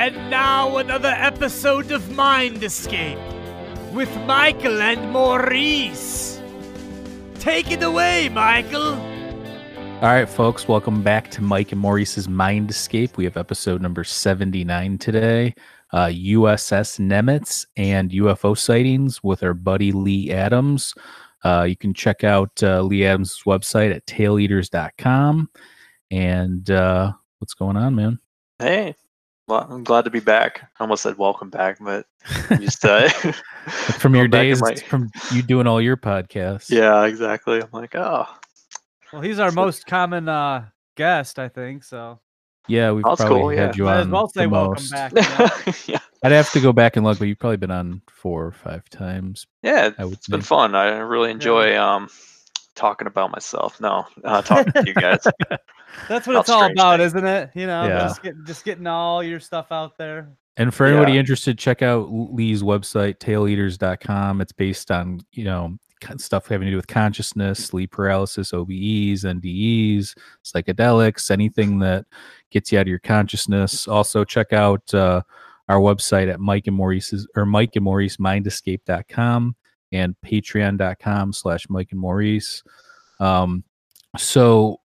And now another episode of Mind Escape with Michael and Maurice. Take it away, Michael. All right, folks, welcome back to Mike and Maurice's Mind Escape. We have episode number 79 today uh, USS Nimitz and UFO sightings with our buddy Lee Adams. Uh, you can check out uh, Lee Adams' website at taileaters.com. And uh, what's going on, man? Hey, well, I'm glad to be back. I almost said welcome back, but just uh, from your going back in days, my- from you doing all your podcasts. yeah, exactly. I'm like, oh, Well, he's our So- most common uh, guest, I think. So Yeah, we've That's probably cool, had yeah. you on as well say the welcome most. back. you know? yeah, I'd have to go back and look, but you've probably been on four or five times. yeah. I would It's been fun. I really enjoy um talking about myself. No, uh, talking to you guys. That's what it's all about, thing. isn't it? You know, Yeah. just getting just getting all your stuff out there. And for anybody Yeah. interested, check out Lee's website, taileaters.com. It's based on, you know, stuff having to do with consciousness, sleep paralysis, OBEs, NDEs, psychedelics, anything that gets you out of your consciousness. Also, check out uh, our website at Mike and Maurice's or Mike and Maurice mindescape.com and patreon.com slash Mike and Maurice. Um, so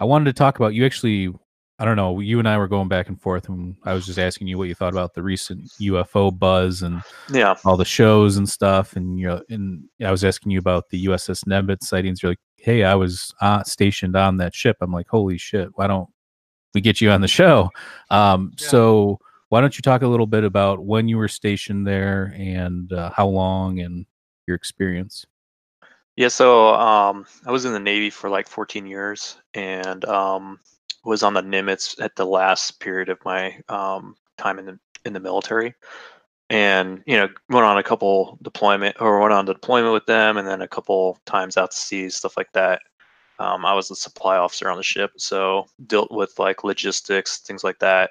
I wanted to talk about you actually I don't know. You and I were going back and forth, and I was just asking you what you thought about the recent UFO buzz and Yeah, all the shows and stuff. And you know, and I was asking you about the USS Nimitz sightings. You're like, "Hey, I was uh, stationed on that ship." I'm like, "Holy shit! Why don't we get you on the show?" Um, Yeah. So why don't you talk a little bit about when you were stationed there and uh, how long and your experience? Yeah. So um, I was in the Navy for like 14 years, and um, was on the Nimitz at the last period of my um time in the in the military. and you know went on a couple deployment or went on deployment with them and then a couple times out to sea stuff like that um, i was the supply officer on the ship so dealt with like logistics things like that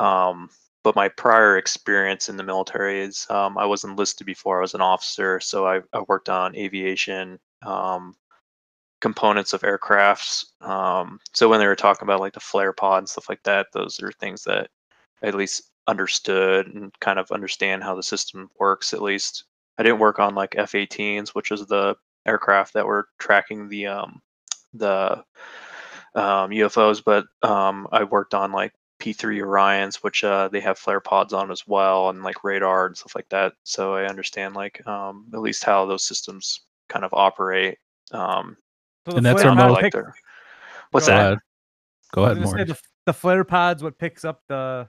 um, but my prior experience in the military is um, i was enlisted before i was an officer so i, I worked on aviation um, components of aircrafts um, so when they were talking about like the FLIR pod and stuff like that those are things that I at least understood and kind of understand how the system works at least. I didn't work on like f-18s which is the aircraft that were tracking the um the um, ufos but um i worked on like p3 orions which uh they have FLIR pods on as well and like radar and stuff like that so i understand like um at least how those systems kind of operate um So And the that's FLIR our not pod most- like pick- their- what's Go that ahead. Go ahead, was gonna say Maurice. the, the FLIR pods what picks up the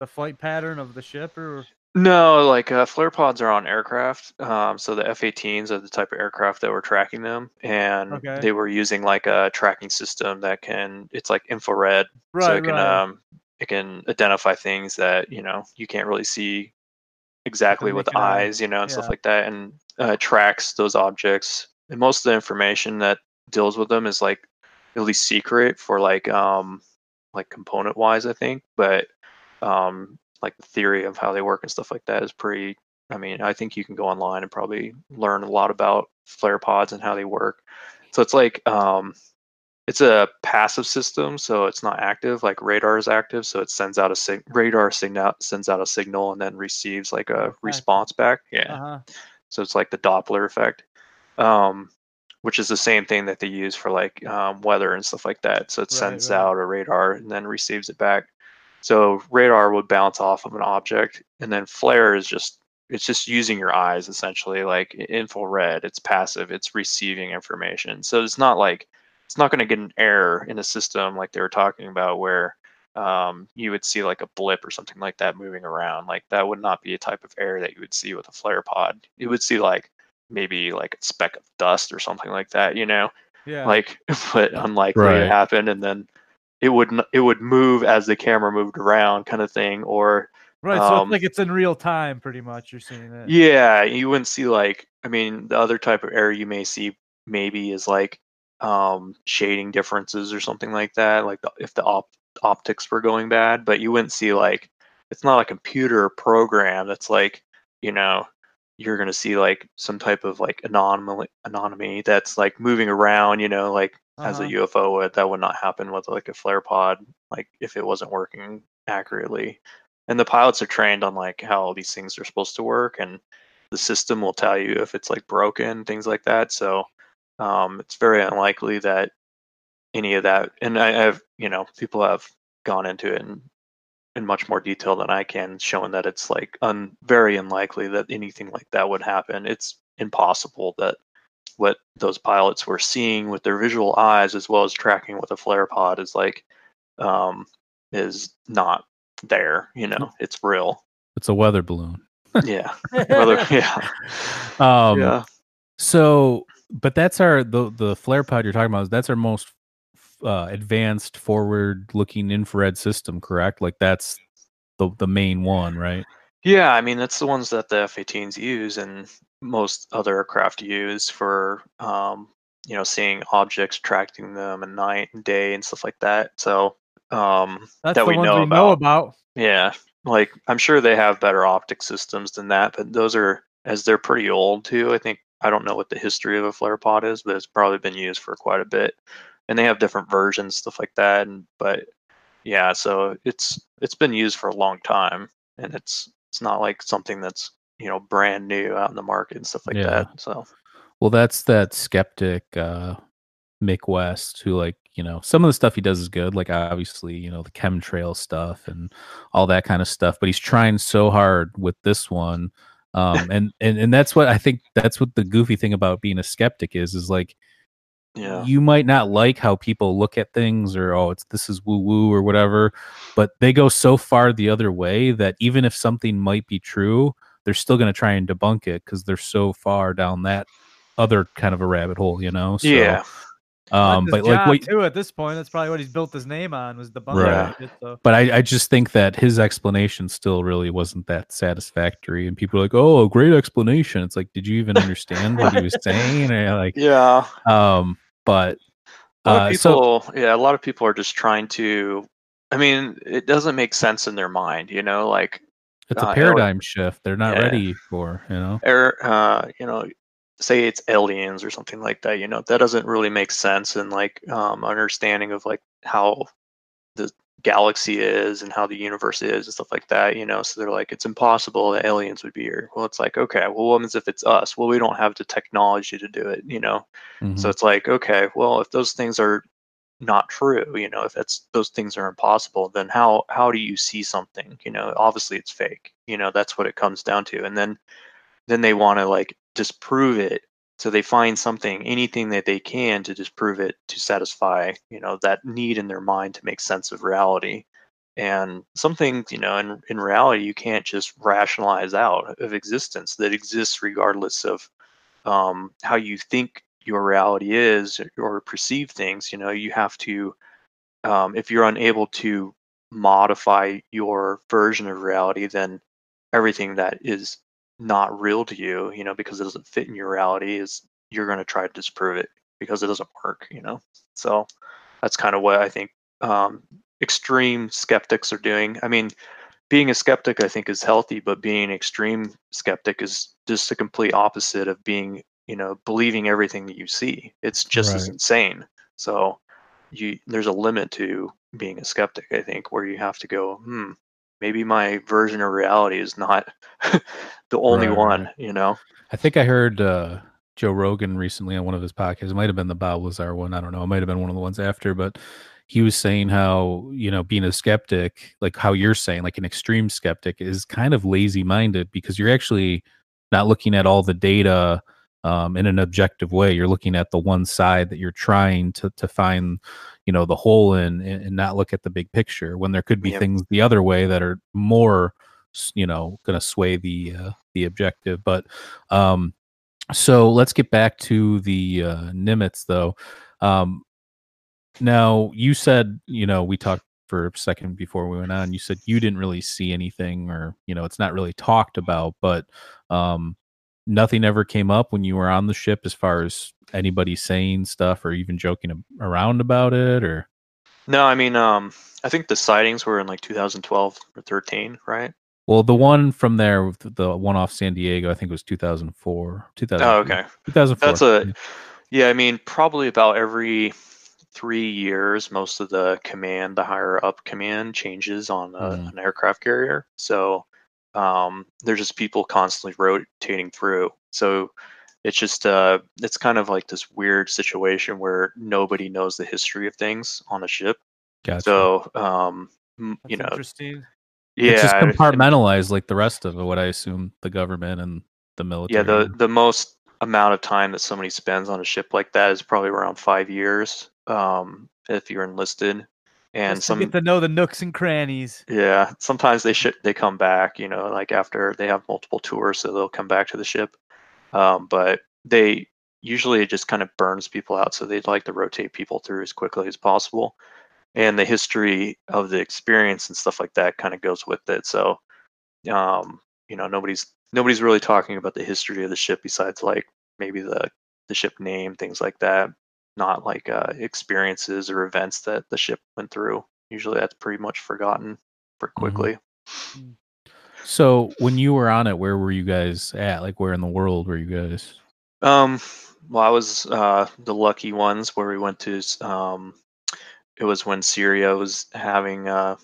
the flight pattern of the ship or No, like uh, FLIR pods are on aircraft. Um, so the F-18s are the type of aircraft that were tracking them, and Okay. they were using like a tracking system that can. It's like infrared, right so it can right. um, it can identify things that you know you can't really see exactly with naked eye, eyes, you know, and stuff yeah. like that, and uh, tracks those objects. And most of the information that deals with them is like at least secret for like um like component wise, I think, but um like the theory of how they work and stuff like that is pretty i mean i think you can go online and probably learn a lot about FLIR pods and how they work so it's like um it's a passive system so it's not active like radar is active so it sends out a sig- radar signal sends out a signal and then receives like a response back yeah Uh-huh. so it's like the Doppler effect, um, which is the same thing that they use for like um, weather and stuff like that. So it Right, sends right. out a radar and then receives it back. So radar would bounce off of an object, and then FLIR is just it's just using your eyes essentially, like infrared. It's passive. It's receiving information. So it's not like it's not going to get an error in the system like they were talking about where um, you would see like a blip or something like that moving around. Like that would not be a type of error that you would see with a FLIR pod. You would see like maybe like a speck of dust or something like that, you know, Yeah. like but unlikely Right. to happen, and then it would it would move as the camera moved around, kind of thing, or right. So um, it's like it's in real time, pretty much. You're seeing it. yeah, you wouldn't see like I mean the other type of error you may see maybe is like um shading differences or something like that, like the, if the op- optics were going bad, but you wouldn't see like it's not a computer program that's like you know you're gonna see like some type of like anomaly anomaly that's like moving around, you know, like as a Uh-huh. UFO would that would not happen with like a FLIR pod, like if it wasn't working accurately. and the pilots are trained on like how all these things are supposed to work, and the system will tell you if it's like broken, things like that. So um, it's very unlikely that any of that. And I have, you know, people have gone into it in, in much more detail than I can, showing that it's like un, very unlikely that anything like that would happen. It's impossible that what those pilots were seeing with their visual eyes, as well as tracking with a FLIR pod, is like um, is not there. You know, it's real. It's a weather balloon. yeah. Whether, yeah. Um, yeah. So, but that's our the the FLIR pod you're talking about. Is that's our most uh, advanced forward-looking infrared system, correct? Like that's the the main one, right? Yeah, I mean that's the ones that the F-18s use and most other aircraft use for um, you know seeing objects, tracking them at night and day and stuff like that. So um, That's that the we ones know we about. know about. Yeah, like I'm sure they have better optic systems than that, but those are as they're pretty old too. I think I don't know what the history of a FLIR pod is, but it's probably been used for quite a bit, and they have different versions, stuff like that. And but yeah, so it's it's been used for a long time, and it's it's not like something that's you know brand new out in the market and stuff like Yeah. that. So Well, that's that skeptic uh Mick West who like, you know, some of the stuff he does is good, like obviously, you know, the chemtrail stuff and all that kind of stuff, but he's trying so hard with this one. Um and and and that's what I think that's what the goofy thing about being a skeptic is is like yeah, you might not like how people look at things or oh it's this is woo woo or whatever, but they go so far the other way that even if something might be true, they're still going to try and debunk it because they're so far down that other kind of a rabbit hole, you know. So, yeah, Um, but like job, what too, at this point, that's probably what he's built his name on was the bunk. Right. Shit, so. but I, I just think that his explanation still really wasn't that satisfactory and people are like oh great explanation it's like did you even understand what he was saying or like yeah. um but A lot uh, of so people, yeah, a lot of people are just trying to. I mean, it doesn't make sense in their mind, you know, like it's uh, a Elliot- paradigm shift they're not Yeah. ready for you know air, uh, you know, say it's aliens or something like that. You know, that doesn't really make sense in like um, understanding of like how the galaxy is and how the universe is and stuff like that. You know, so they're like, it's impossible that aliens would be here. Well, it's like, okay, well, what happens if it's us? Well, we don't have the technology to do it. You know, Mhm. so it's like, okay, well, if those things are not true, you know, if that's those things are impossible, then how how do you see something? You know, obviously it's fake. You know, that's what it comes down to. And then then they want to like disprove it. So they find something, anything that they can to disprove it to satisfy, you know, that need in their mind to make sense of reality. And some things, you know, in, in reality, you can't just rationalize out of existence that exists regardless of um, how you think your reality is or perceive things. You know, you have to, um, if you're unable to modify your version of reality, then everything that is not real to you, you know, because it doesn't fit in your reality, is you're going to try to disprove it because it doesn't work, you know. So that's kind of what I think um, extreme skeptics are doing. I mean, being a skeptic, I think, is healthy, but being an extreme skeptic is just the complete opposite of being, you know, believing everything that you see. It's just as insane. So you there's a limit to being a skeptic, I think, where you have to go, hmm, maybe my version of reality is not the only Right, one, you know? I think I heard uh, Joe Rogan recently on one of his podcasts. It might have been the Bob Lazar one. I don't know. It might have been one of the ones after, but he was saying how, you know, being a skeptic, like how you're saying, like an extreme skeptic, is kind of lazy minded because you're actually not looking at all the data um, in an objective way. You're looking at the one side that you're trying to, to find, you know, the hole in and, not look at the big picture when there could be Yep. things the other way that are more, you know, going to sway the, uh, the objective. But, um, so let's get back to the uh, Nimitz, though. Um, now, you said, you know, we talked for a second before we went on. You said you didn't really see anything, or you know, it's not really talked about. But um, nothing ever came up when you were on the ship, as far as anybody saying stuff or even joking around about it, or No, I mean, um, I think the sightings were in like 2012 or 13, right? well, the one from there, the one off San Diego, I think was 2004, 2000. Oh, okay. 2004. That's a, yeah, I mean, probably about every three years, most of the command, the higher up command, changes on a, Mhm. an aircraft carrier. So um, there's just people constantly rotating through. So it's just uh, it's kind of like this weird situation where nobody knows the history of things on a ship. Gotcha. So um, m- you know, interesting. yeah, it's just and- and- compartmentalized like the rest of what I assume the government and the military. Yeah, the the most amount of time that somebody spends on a ship like that is probably around five years, um, if you're enlisted. And some, get to know the nooks and crannies. yeah, sometimes they should they come back, you know, like after they have multiple tours, so they'll come back to the ship. Um, but they usually it just kind of burns people out, so they'd like to rotate people through as quickly as possible. And the history of the experience and stuff like that kind of goes with it. So, um, you know, nobody's nobody's really talking about the history of the ship besides like maybe the the ship name, things like that. Not like uh, experiences or events that the ship went through. Usually, that's pretty much forgotten pretty quickly. So when you were on it, where were you guys at? Like where in the world were you guys? Um, well, I was uh, the lucky ones where we went to. Um, it was when Syria was having. Uh,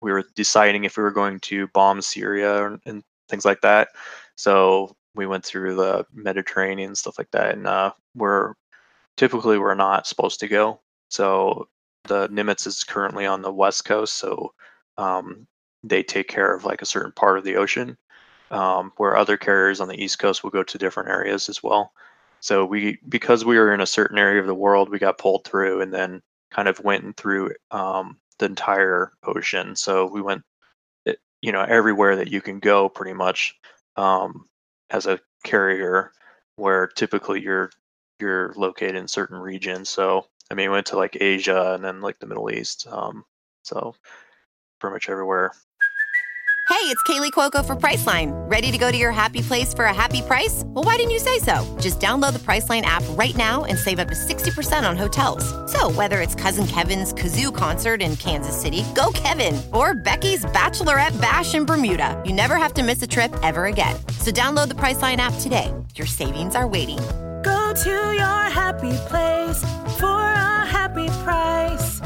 we were deciding if we were going to bomb Syria and, and things like that. So we went through the Mediterranean and stuff like that, and uh, we're typically we're not supposed to go. So the Nimitz is currently on the west coast, so um, they take care of like a certain part of the ocean um, where other carriers on the East Coast will go to different areas as well. So we, because we were in a certain area of the world, we got pulled through and then kind of went through um, the entire ocean. So we went, eh, you know, everywhere that you can go, pretty much, um, as a carrier, where typically you're you're located in certain regions. So I mean, we went to like Asia and then like the Middle East. Um, so pretty much everywhere. Hey, it's Kaley Cuoco for Priceline. Ready to go to your happy place for a happy price? Well, why didn't you say so? Just download the Priceline app right now and save up to 60% on hotels. So, whether it's Cousin Kevin's Kazoo concert in Kansas City, go Kevin, or Becky's Bachelorette Bash in Bermuda, you never have to miss a trip ever again. So, download the Priceline app today. Your savings are waiting. Go to your happy place for a happy price.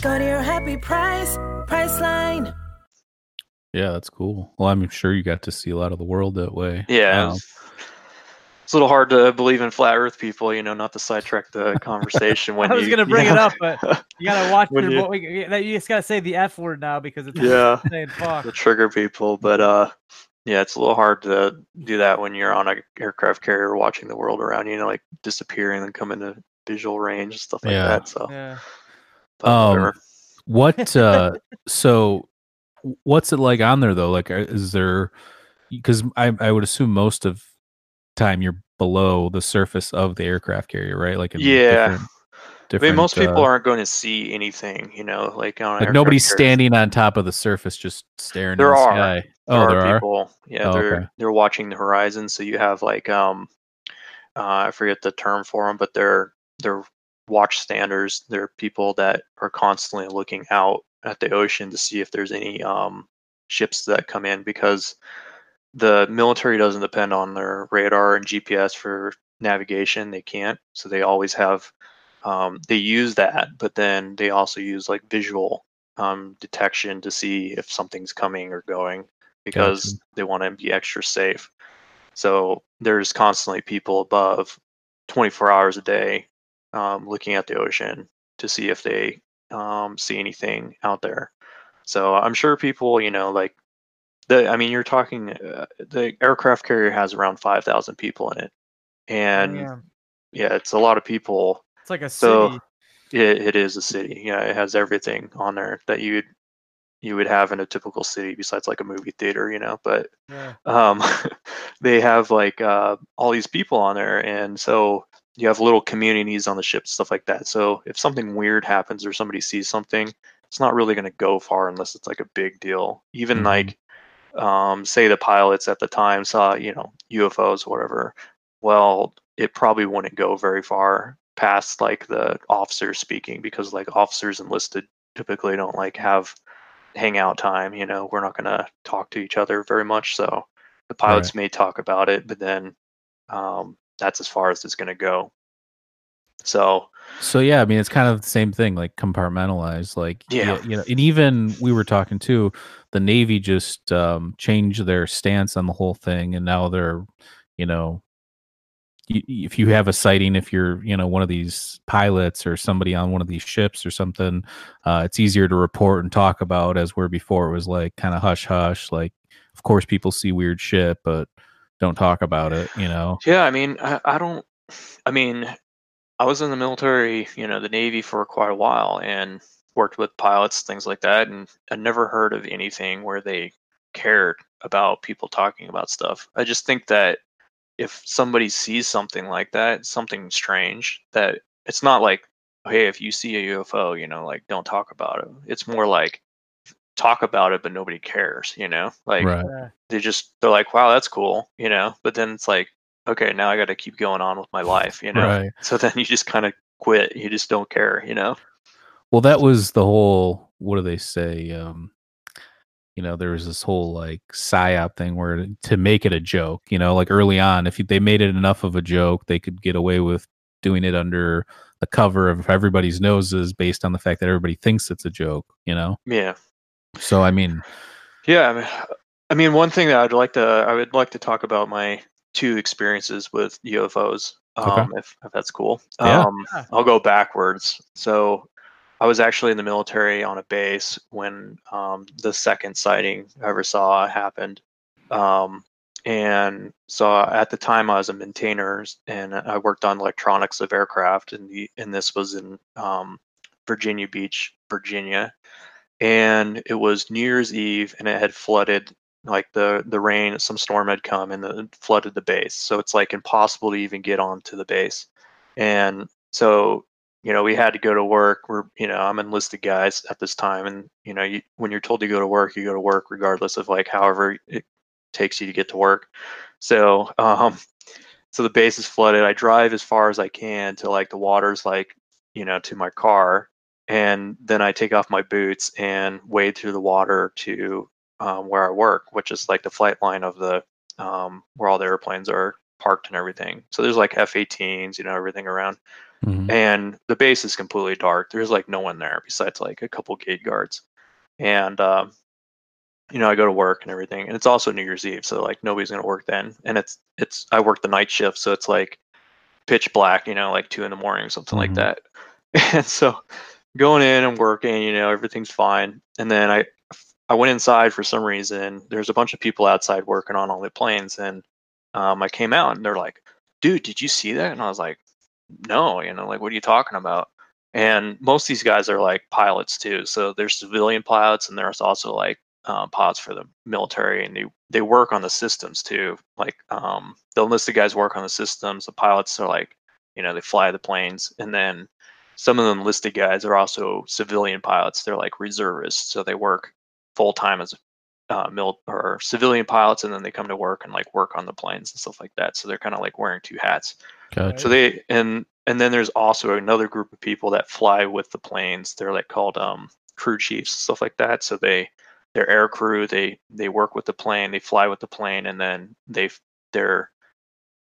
Go to your happy price, Priceline. Yeah, that's cool. Well, I'm sure you got to see a lot of the world that way. Yeah. Wow. It's, it's a little hard to believe in flat Earth people, you know, not to sidetrack the conversation. When I was gonna bring it yeah. up, but You gotta watch When your. you- bo- You, you just gotta say the F word now because it's Yeah. saying fuck. to trigger people, but uh, yeah, it's a little hard to do that when you're on a aircraft carrier watching the world around you, you know, like disappearing and then come into visual range and stuff like Yeah. that. So, Yeah. Um. What uh so what's it like on there though? Like is there because I I would assume most of time you're below the surface of the aircraft carrier, right? Like in Yeah. different, I mean, most people uh, aren't going to see anything, you know, like on like nobody's standing on top of the surface just staring There the are. sky. There oh, are there are. people. Yeah, Oh, they're okay. they're watching the horizon. So you have like um, uh, I forget the term for them, but they're they're watch standers. They're people that are constantly looking out at the ocean to see if there's any um ships that come in because the military doesn't depend on their radar and GPS for navigation. They can't, so they always have. Um, they use that, but then they also use like visual um, detection to see if something's coming or going because Gotcha. they want to be extra safe. So there's constantly people above 24 hours a day um, looking at the ocean to see if they um, see anything out there. So I'm sure people, you know, like the, I mean, you're talking, uh, the aircraft carrier has around 5,000 people in it. And Yeah. yeah, it's a lot of people. It's like a So city. it, it is a city. Yeah, it has everything on there that you'd you would have in a typical city besides like a movie theater, you know. But Yeah. um, they have like uh, all these people on there, and so you have little communities on the ship, stuff like that. So if something weird happens or somebody sees something, it's not really going to go far unless it's like a big deal. Even Mhm. like, um, say the pilots at the time saw, you know, UFOs, whatever. Well, it probably wouldn't go very far past like the officers speaking because like officers enlisted typically don't like have hangout time. You know, we're not going to talk to each other very much. So the pilots may talk about it, but then um, that's as far as it's going to go. So So yeah, I mean it's kind of the same thing, like compartmentalized. Like Yeah. you know, and even we were talking too, the Navy just um changed their stance on the whole thing and now they're, you know, if you have a sighting, if you're, you know, one of these pilots or somebody on one of these ships or something, uh, it's easier to report and talk about as where before it was like kind of hush hush. Like, of course, people see weird shit, but don't talk about it. You know? Yeah, I mean, I, I don't. I mean, I was in the military, you know, the Navy for quite a while, and worked with pilots, things like that, and I never heard of anything where they cared about people talking about stuff. I just think that if somebody sees something like that, something strange, that it's not like, hey, if you see a UFO, you know, like don't talk about it. It's more like talk about it, but nobody cares, you know, like right. They just they're like, wow, that's cool, you know. But then it's like, okay, now I got to keep going on with my life, you know. Right. So then you just kind of quit. You just don't care, you know. Well, that was the whole. What do they say? Um, you know, there was this whole like psyop thing where to make it a joke, you know, like early on, if they made it enough of a joke, they could get away with doing it under the cover of everybody's noses, based on the fact that everybody thinks it's a joke, you know. Yeah, So I mean, yeah. I mean, I mean, one thing that I'd like to I would like to talk about my two experiences with UFOs, Okay. um, if if that's cool. Yeah. Um, Yeah. I'll go backwards. So. I was actually in the military on a base when um, the second sighting I ever saw happened. Um, and so at the time I was a maintainer and I worked on electronics of aircraft and the and this was in um, Virginia Beach, Virginia. And it was New Year's Eve and it had flooded like the the rain some storm had come and it flooded the base. So it's like impossible to even get onto the base. And so you know, we had to go to work. We're, you know, I'm enlisted guys at this time, and you know, you, when you're told to go to work, you go to work regardless of like however it takes you to get to work. So, um, so the base is flooded. I drive as far as I can to like the water's like, you know, to my car, and then I take off my boots and wade through the water to um, where I work, which is like the flight line of the um, where all the airplanes are parked and everything. So there's like F-18s, you know, everything around mhm. and the base is completely dark. There's like no one there besides like a couple gate guards, and um, you know I go to work and everything, and it's also New Year's Eve, so like nobody's gonna work then, and it's it's I work the night shift, so it's like pitch black, you know, like two in the morning, something like Mhm. that, and so going in and working, you know, everything's fine, and then I I went inside for some reason. There's a bunch of people outside working on all the planes, and um, I came out and they're like, "Dude, did you see that?" And I was like, no, you know, like what are you talking about? And most of these guys are like pilots too. So there's civilian pilots and there's also like uh, pilots for the military and they, they work on the systems too. Like um, the enlisted guys work on the systems. The pilots are like, you know, they fly the planes. And then some of the enlisted guys are also civilian pilots. They're like reservists. So they work full time as uh, mil- or civilian pilots and then they come to work and like work on the planes and stuff like that. So they're kind of like wearing two hats. Gotcha. So they and and then there's also another group of people that fly with the planes. They're like called um, crew chiefs, and stuff like that. So they they're air crew. They they work with the plane. They fly with the plane, and then they they're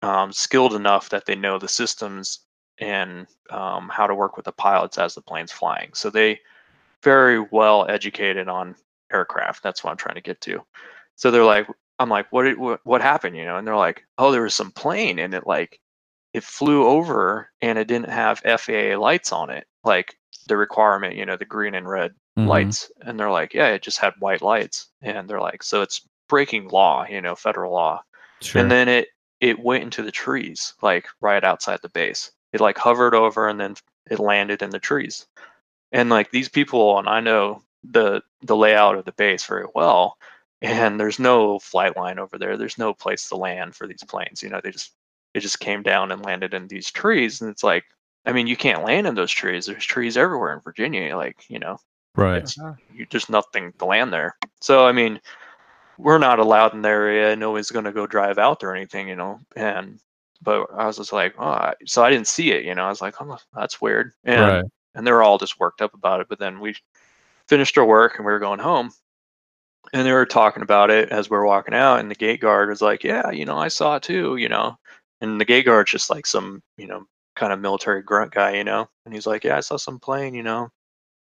um, skilled enough that they know the systems and um, how to work with the pilots as the plane's flying. So they very well educated on aircraft. That's what I'm trying to get to. So they're like, I'm like, what did, what what happened? You know, and they're like, oh, there was some plane and it like it flew over and it didn't have FAA lights on it, like the requirement, you know, the green and red Mhm. lights. And they're like, yeah, it just had white lights. And they're like, so it's breaking law, you know, federal law. Sure. And then it it went into the trees, like right outside the base. It like hovered over and then it landed in the trees. And like these people, and I know the the layout of the base very well. And there's no flight line over there. There's no place to land for these planes. You know, they just it just came down and landed in these trees. And it's like, I mean, you can't land in those trees. There's trees everywhere in Virginia. Like, you know, right. You there's nothing to land there. So I mean, we're not allowed in the area. Nobody's going to go drive out there or anything, you know. And but I was just like, oh, I- so I didn't see it, you know. I was like, oh, that's weird. And Right. and they were all just worked up about it. But then we finished our work and we were going home, and they were talking about it as we were walking out. And the gate guard was like, yeah, you know, I saw it too, you know. And the gate guard's just like some, you know, kind of military grunt guy, you know. And he's like, "Yeah, I saw some plane, you know."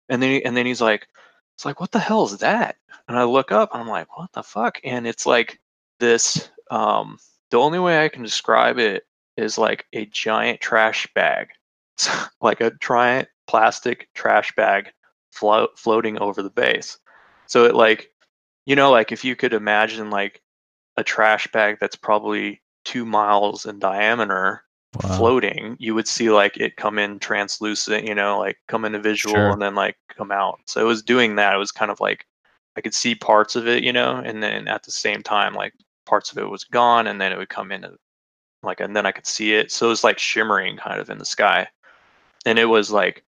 And then and then he's like, "It's like, what the hell is that?" And I look up, and I'm like, "What the fuck?" And it's like this. Um, the only way I can describe it is like a giant trash bag, like a giant plastic trash bag float floating over the base. So it like, you know, like if you could imagine like a trash bag that's probably two miles in diameter Wow. floating, you would see like it come in translucent, you know, like come into visual Sure. and then like come out. So it was doing that. It was kind of like I could see parts of it, you know, and then at the same time, like parts of it was gone, and then it would come in, and, like, and then I could see it. So it was like shimmering kind of in the sky, and it was like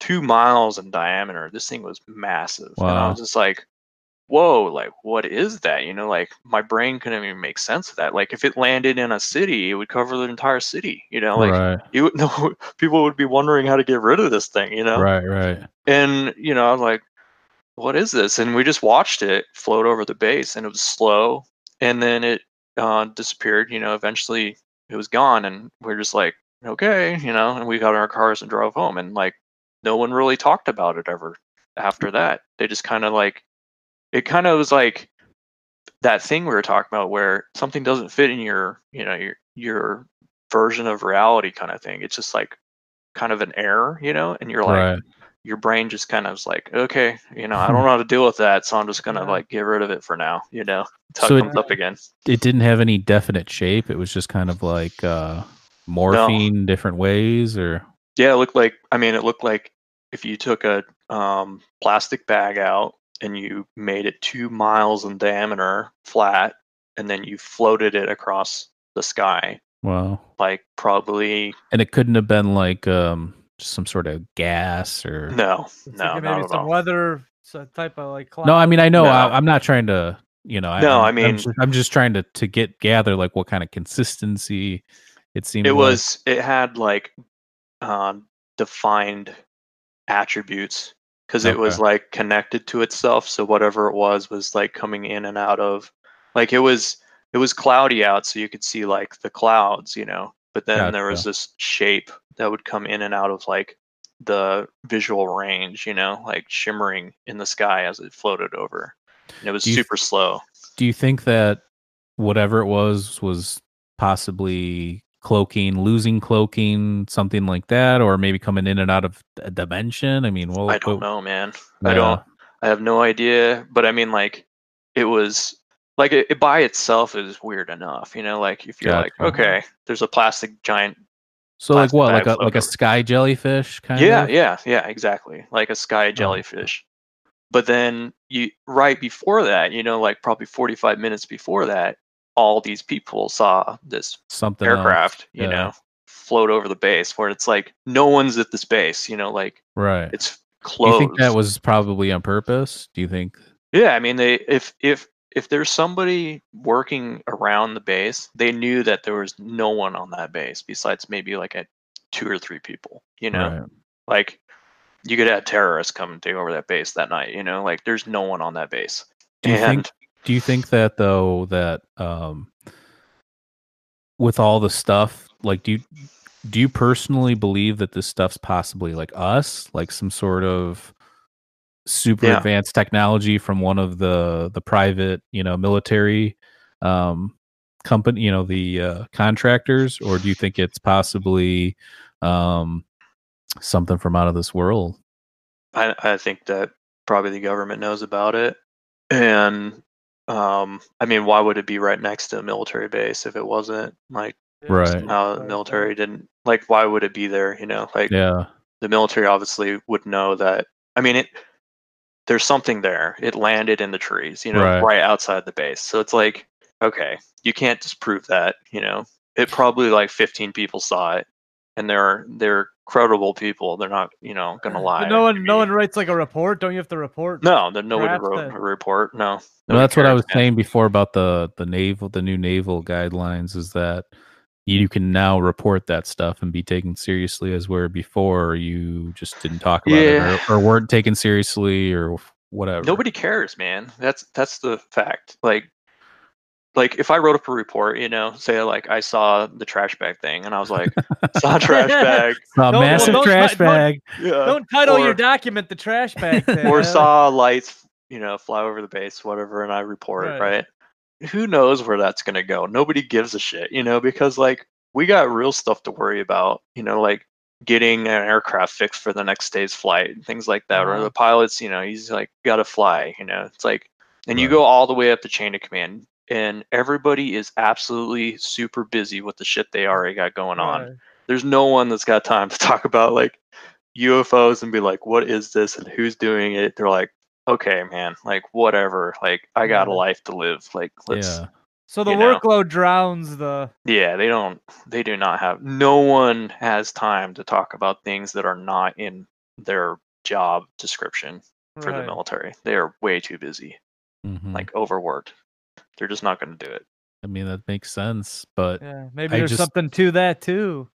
two miles in diameter. This thing was massive, and I was just like, whoa, like what is that? You know, like my brain couldn't even make sense of that. Like if it landed in a city, it would cover the entire city. You know, like right, you would know people would be wondering how to get rid of this thing. You know, right, right. and you know, I was like, "What is this?" And we just watched it float over the base, and it was slow, and then it uh, disappeared. You know, eventually it was gone, and we're just like, "Okay," you know, and we got in our cars and drove home, and like, no one really talked about it ever after that. They just kind of like, it kind of was like that thing we were talking about, where something doesn't fit in your, you know, your your version of reality, kind of thing. It's just like kind of an error, you know, and you're like right. your brain just kind of is like, okay, you know, I don't know how to deal with that, so I'm just gonna Yeah. like get rid of it for now, you know, until So it it- up again. It didn't have any definite shape. It was just kind of like uh, morphine different ways, or Yeah, it looked like, I mean, it looked like if you took a um, plastic bag out and you made it two miles in diameter, flat, and then you floated it across the sky, wow. like probably And it couldn't have been like um, some sort of gas or no, It's no, like not maybe at some all. weather so type of like cloud. No, I mean I know No. I, I'm not trying to, you know. No, I'm, I I'm mean- just, I'm just trying to to get gather like what kind of consistency it seemed. it like. was it had like um, defined attributes because it was like connected to itself so whatever it was was like coming in and out of like it was it was cloudy out so you could see like the clouds you know but then there was this shape that would come in and out of like the visual range you know like shimmering in the sky as it floated over and it was you th- super slow. Do you think that whatever it was was possibly cloaking, losing cloaking, something like that, or maybe coming in and out of a dimension? I mean, well, i don't know man yeah. I don't. I have no idea. But I mean, like, it was like it, it by itself is weird enough, you know. Like if you're like, okay, there's a plastic giant. So like what, like a like a sky jellyfish kind yeah, of? yeah, yeah, exactly, like a sky oh. jellyfish. But then you right before that, you know, like probably 45 minutes before that, all these people saw this Something aircraft, you know, float over the base where it's like no one's at this base, you know, like Right. it's Do closed. you think that was probably on purpose? Do you think? Yeah, I mean, they if if if there's somebody working around the base, they knew that there was no one on that base besides maybe like a two or three people. You know, Right. like you could have terrorists come and take over that base that night. You know, like there's no one on that base. Do you and think do you think that though that um with all the stuff like do you do you personally believe that this stuff's possibly like us like some sort of super Yeah. advanced technology from one of the the private you know military um company you know the uh, contractors or do you think it's possibly um something from out of this world I, I think that probably the government knows about it. And um, I mean, why would it be right next to a military base if it wasn't? Like, Right. somehow the military didn't like. Why would it be there? You know, like yeah the military obviously would know that. I mean, it. There's something there. It landed in the trees, you know, Right. right, outside the base. So it's like, okay, you can't disprove that. You know, it probably like 15 people saw it, and they're they're credible people. They're not, you know, gonna lie. But no one, no one writes like a report. Don't you have to report? No, then nobody Perhaps wrote that- a report. No, No, that's what I was man. saying before about the the naval the new naval guidelines is that you can now report that stuff and be taken seriously as where before you just didn't talk about Yeah. it or, or weren't taken seriously or whatever. Nobody cares, man. That's that's the fact. Like like if I wrote up a report, you know, say like I saw the trash bag thing, and I was like, saw a trash bag, A Don't- massive don't- trash don't- bag. yeah, Don't title your document the trash bag. Thing. or saw lights, you know, fly over the base, whatever, and I report Right. right? Who knows where that's gonna go? Nobody gives a shit, you know, because like we got real stuff to worry about, you know, like getting an aircraft fixed for the next day's flight, and things like that. Or Uh-huh. the pilots, you know, he's like got to fly, you know. It's like, and you Right. go all the way up the chain of command, and everybody is absolutely super busy with the shit they already got going on Right. there's no one that's got time to talk about like UFOs and be like, what is this and who's doing it? They're like, okay, man, like whatever. Like I got a life to live. Like let's Yeah. So the you know. workload drowns the. yeah, they don't they do not have no one has time to talk about things that are not in their job description for the military. They are way too busy, Mhm. like overworked. They're just not going to do it. I mean, that makes sense, but Yeah, maybe I there's just- something to that too.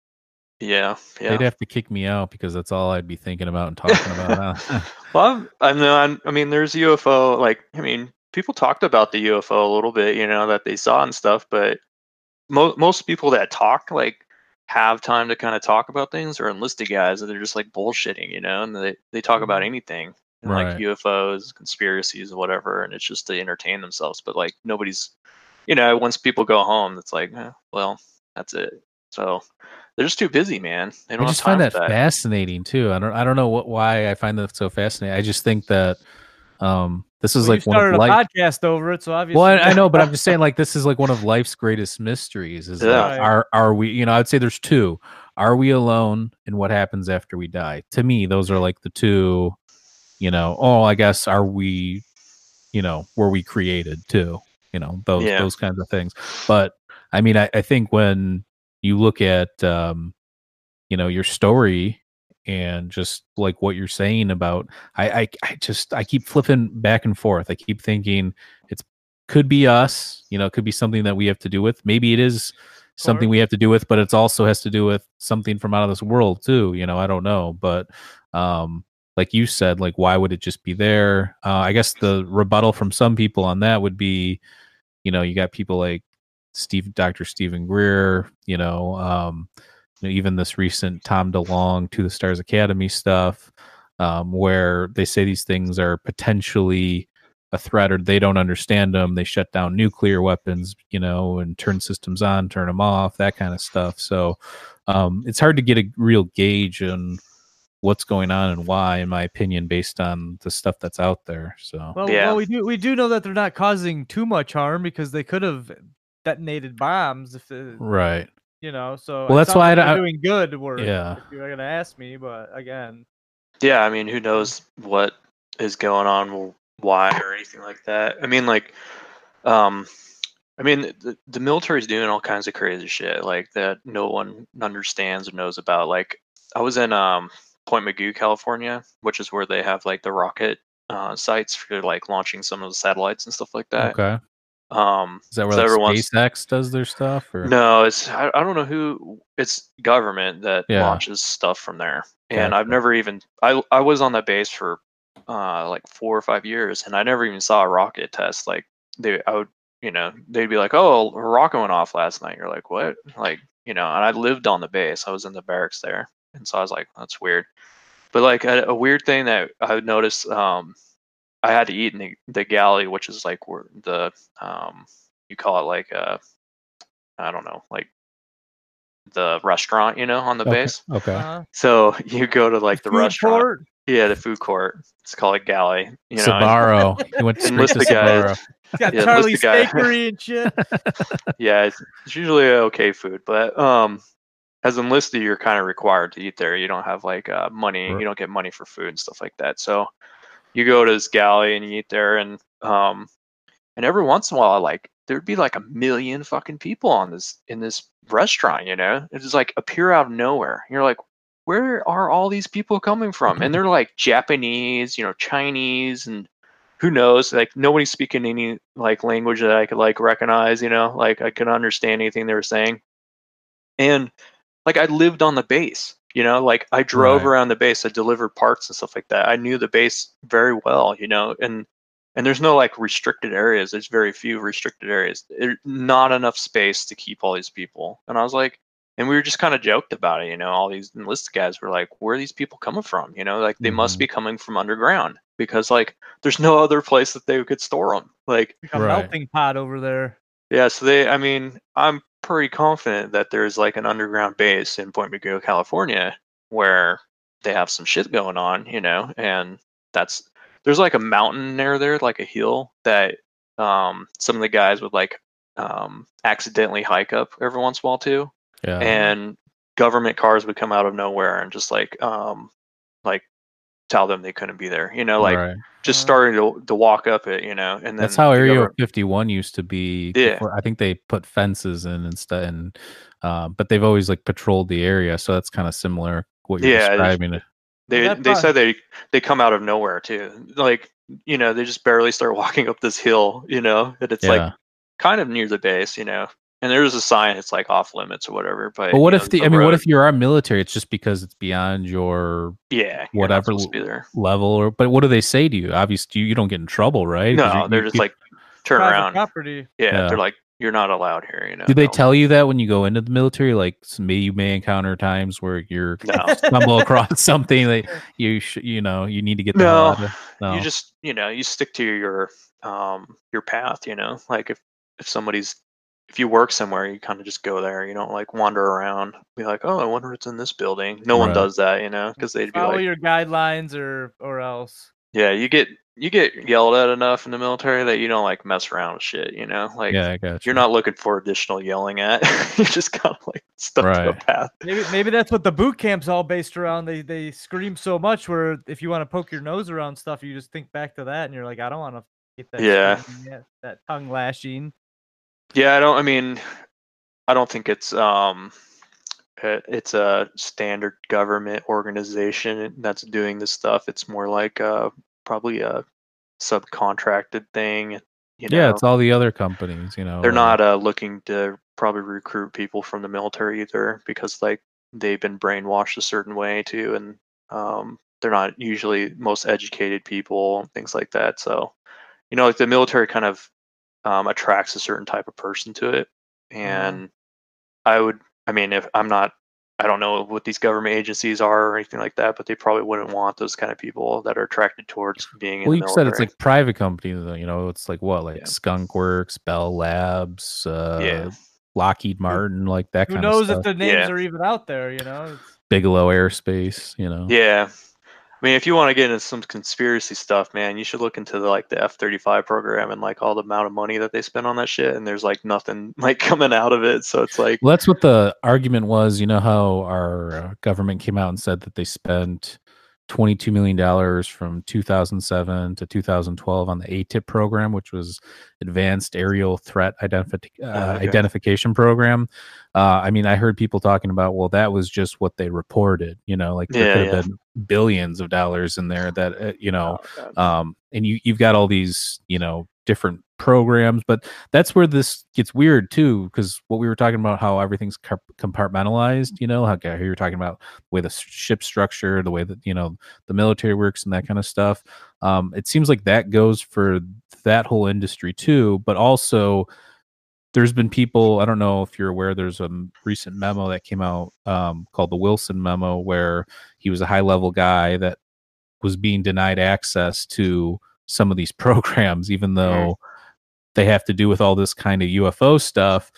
Yeah, yeah. they'd have to kick me out because that's all I'd be thinking about and talking about. huh? Well, I'm- I know. I'm, I mean, there's UFO. Like, I mean, people talked about the UFO a little bit, you know, that they saw and stuff. But mo- most people that talk, like, have time to kind of talk about things are enlisted guys, and they're just like bullshitting, you know, and they they talk about Mhm. anything, and, Right. like UFOs, conspiracies, whatever, and it's just to entertain themselves. But like, nobody's, you know, once people go home, it's like, eh, well, that's it. So they're just too busy, man. They I don't just find that, that. fascinating too. I don't I don't know what why I find that so fascinating. I just think that um this is Well, like you one of a life. podcast over it, so obviously. Well, I, I know, but I'm just saying like this is like one of life's greatest mysteries. Is Yeah. like, are are we? You know, I'd say there's two. Are we alone, and what happens after we die? To me, those are like the two. You know, oh, I guess are we? You know, were we created too? You know, those Yeah. those kinds of things. But I mean, I, I think when you look at um, you know your story and just like what you're saying about I, I i just i keep flipping back and forth i keep thinking it's could be us you know it could be something that we have to do with maybe it is something we have to do with but it's also has to do with something from out of this world too you know i don't know but um like you said like why would it just be there uh, i guess the rebuttal from some people on that would be you know you got people like steve dr Steven Greer you know um you know, even this recent Tom DeLonge to the Stars Academy stuff, um, where they say these things are potentially a threat or they don't understand them. They shut down nuclear weapons, you know, and turn systems on, turn them off, that kind of stuff. So um, it's hard to get a real gauge on what's going on and why, in my opinion, based on the stuff that's out there. So Well, Yeah. well, we do we do know that they're not causing too much harm because they could have detonated bombs if it, right. you know. So Well, that's why I like they're don't- doing good work. Yeah. you're gonna ask me, but again, Yeah, I mean, who knows what is going on, or why, or anything like that. I mean, like, um, I mean, the, the military's doing all kinds of crazy shit, like that no one understands or knows about. Like, I was in um Point Mugu, California, which is where they have like the rocket uh, sites for like launching some of the satellites and stuff like that. Okay. Um, Is that where so like, everyone's- SpaceX does their stuff? Or no, it's I, I don't know who it's government that Yeah. launches stuff from there. And I've Gotcha. never even I I was on that base for uh like 4 or 5 years and I never even saw a rocket test like they I would you know they'd be like oh a rocket went off last night you're like what like you know and I lived on the base I was in the barracks there and so I was like that's weird but like a, a weird thing that I would notice um I had to eat in the, the galley which is like where the um you call it like uh I don't know, like the restaurant, you know, on the okay. base. Okay. uh, So you go to like the food restaurant. court, Yeah, the food court. It's called a galley. You know, Sbarro. He went straight to Enlisted guys. Sbarro. it's got Yeah, Charlie's. Bakery and shit. yeah, it's, it's usually okay food, but um, as enlisted, you're kind of required to eat there. You don't have like uh, money. Right. You don't get money for food and stuff like that. So you go to this galley and you eat there, and um, and every once in a while, like there'd be like a million fucking people on this in this restaurant. You know, it just like appear out of nowhere. You're like, where are all these people coming from? And they're like Japanese, you know, Chinese, and who knows? Like nobody's speaking any like language that I could like recognize. You know, like I could understand anything they were saying. And like I lived on the base. You know, like I drove Right. around the base. I delivered parts and stuff like that. I knew the base very well. You know, and and there's no like restricted areas. There's very few restricted areas. There's not enough space to keep all these people. And I was like, and we were just kind of joked about it, you know. All these enlisted guys were like, "Where are these people coming from?" You know, like they must Mhm. be coming from underground because like there's no other place that they could store them. Like, Like a Right. melting pot over there. yeah. So they, I mean, I'm pretty confident that there's like an underground base in Point Mugu, California, where they have some shit going on, you know, and that's there's like a mountain near there, like a hill that um some of the guys would like um accidentally hike up every once in a while too Yeah. and government cars would come out of nowhere and just like um like tell them they couldn't be there you know like right. just Uh, starting to, to walk up it you know and then That's how Area government- 51 used to be. Yeah. before- I think they put fences in instead, and uh, but they've always like patrolled the area, so that's kind of similar what you're Yeah, it's- describing. they that they said they they come out of nowhere too like you know they just barely start walking up this hill you know and it's yeah. like kind of near the base you know and there's a sign it's like off limits or whatever but but what if know, the? I mean, what if you're our military? It's just because it's beyond your yeah whatever be level, or but what do they say to you? Obviously, you, you don't get in trouble, right? no you- they're you- just you- like turn around property. yeah, Yeah. they're like you're not allowed here you know Do they they'll- tell you that when you go into the military? Like, s- may you may encounter times where you're no stumble across something that you sh- you know you need to get the no. No. you just you know you stick to your um your path you know like if if somebody's if you work somewhere you kind of just go there you don't like wander around be like oh i wonder what's in this building no one Right. does that you know because they'd be Follow like your guidelines or or else. yeah you get you get yelled at enough in the military that you don't like mess around with shit you know like yeah, I got you're not looking for additional yelling at you're just kind of like stuck to a Right. path Maybe maybe that's what the boot camp's all based around. They they scream so much where if you want to poke your nose around stuff, you just think back to that and you're like, I don't want to get that Yeah. screaming that tongue lashing. Yeah, I don't. I mean, I don't think it's um, uh, it's a standard government organization that's doing this stuff. It's more like uh, probably a subcontracted thing. You know, yeah, it's all the other companies. You know, they're uh, not uh, looking to probably recruit people from the military either because like they've been brainwashed a certain way too, and um, they're not usually most educated people and things like that. So, you know, like the military kind of um, attracts a certain type of person to it, and I would, I mean, if I'm not. I don't know what these government agencies are or anything like that, but they probably wouldn't want those kind of people that are attracted towards being Well, in you the said military. it's like private companies. though, You know, it's like what, like Yeah. Skunk Works, Bell Labs, uh, yeah, Lockheed Martin, like that kind of thing. Who kind knows of if the names Yeah. are even out there? You know. It's, Bigelow Aerospace. You know, Yeah. I mean, if you want to get into some conspiracy stuff, man, you should look into the like the F thirty five program and like all the amount of money that they spend on that shit, and there's like nothing like coming out of it. So it's like, Well, that's what the argument was. You know how our uh, government came out and said that they spent $22 million from 2007 to 2012 on the ATIP program, which was Advanced Aerial Threat uh, Oh, okay. Identification Program. Uh, I mean, I heard people talking about, well, that was just what they reported. You know, like there Yeah, could have yeah. been billions of dollars in there that, uh, you know, oh, um and you you've got all these you know different programs but that's where this gets weird too because what we were talking about how everything's compartmentalized you know how how you were talking about the way the ship structure the way that you know the military works and that kind of stuff. Um it seems like that goes for that whole industry too but also there's been people i don't know if you're aware there's a recent memo that came out um, called the wilson memo where he was a high level guy that was being denied access to some of these programs even though they have to do with all this kind of ufo stuff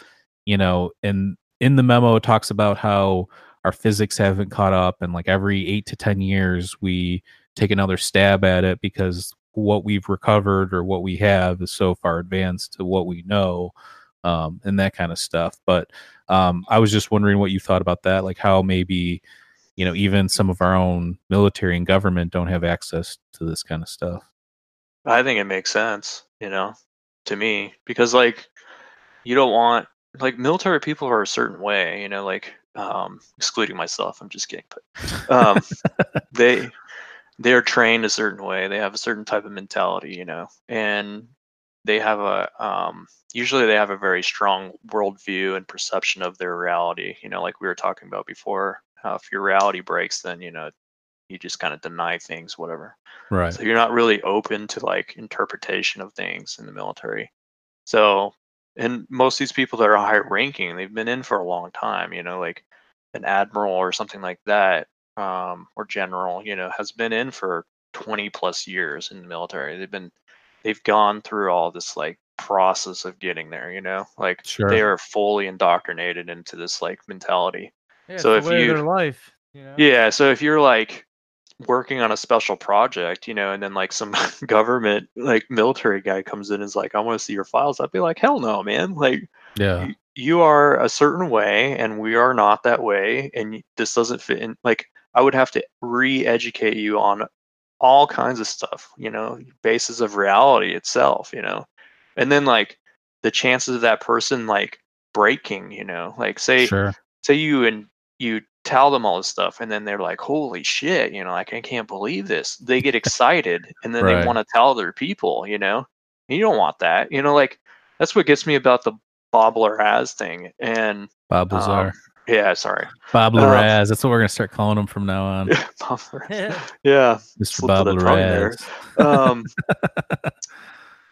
you know and in the memo it talks about how our physics haven't caught up and like every eight to ten years we take another stab at it because what we've recovered or what we have is so far advanced to what we know um, and that kind of stuff. But um, i was just wondering what you thought about that like how maybe you know even some of our own military and government don't have access to this kind of stuff I think it makes sense, you know, to me because like you don't want like military people are a certain way, you know, like um excluding myself. I'm just kidding, but um they they're trained a certain way. They have a certain type of mentality, you know, and they have a um usually they have a very strong worldview and perception of their reality. You know, like we were talking about before. How if your reality breaks, then you know you just kind of deny things, whatever. Right. So you're not really open to like interpretation of things in the military. So, and most of these people that are high ranking, they've been in for a long time, you know, like an admiral or something like that, um, or general, you know, has been in for 20 plus years in the military. They've been, they've gone through all this like process of getting there, you know, like Sure. they are fully indoctrinated into this like mentality. Yeah, So if you- life, you know. Yeah, so if you're like working on a special project, you know, and then like some government like military guy comes in and is like, I want to see your files, I'd be like, hell no, man. Like Yeah. y- you are a certain way and we are not that way and this doesn't fit in like I would have to re-educate you on all kinds of stuff, you know, basis of reality itself, you know. And then like the chances of that person like breaking, you know, like say Sure. say you and you tell them all this stuff and then they're like holy shit you know like i can't believe this they get excited and then Right. they want to tell their people you know and you don't want that you know like that's what gets me about the bob Laraz thing and Bob um, Lazar. yeah sorry Bob Laraz. That's what we're gonna start calling him from now on. Bob yeah Mr. slipped Bob of the. Laraz. um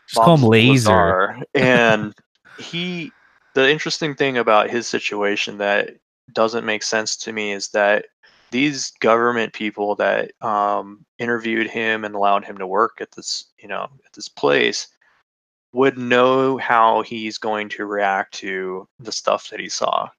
Just call him Laser. Lazar, and he the interesting thing about his situation that doesn't make sense to me is that these government people that um, interviewed him and allowed him to work at this you know at this place would know how he's going to react to the stuff that he saw.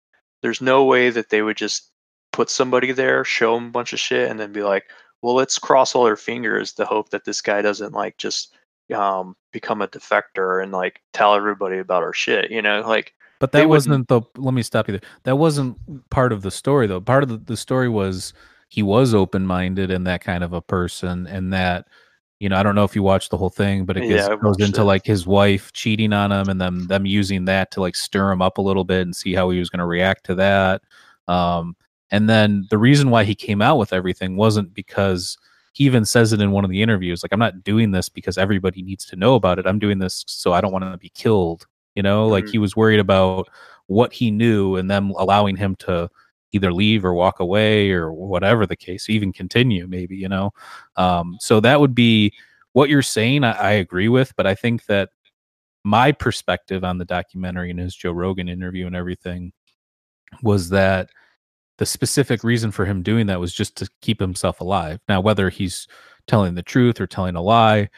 There's no way that they would just put somebody there show him a bunch of shit and then be like well let's cross all our fingers to hope that this guy doesn't like just um, become a defector and like tell everybody about our shit you know? Like But that wasn't the. Let me stop you there. That wasn't part of the story, though. Part of the, the story was he was open minded and that kind of a person, and that you know I don't know if you watched the whole thing, but it gets, I goes into it. like his wife cheating on him and them them using that to like stir him up a little bit and see how he was going to react to that. Um, and then the reason why he came out with everything wasn't because he even says it in one of the interviews like i'm not doing this because everybody needs to know about it i'm doing this so i don't want to be killed you know like Mhm. he was worried about what he knew and them allowing him to either leave or walk away or whatever the case even continue maybe you know um, so that would be what you're saying I, I agree with but i think that my perspective on the documentary and his joe rogan interview and everything was that the specific reason for him doing that was just to keep himself alive. Now, whether he's telling the truth or telling a lie,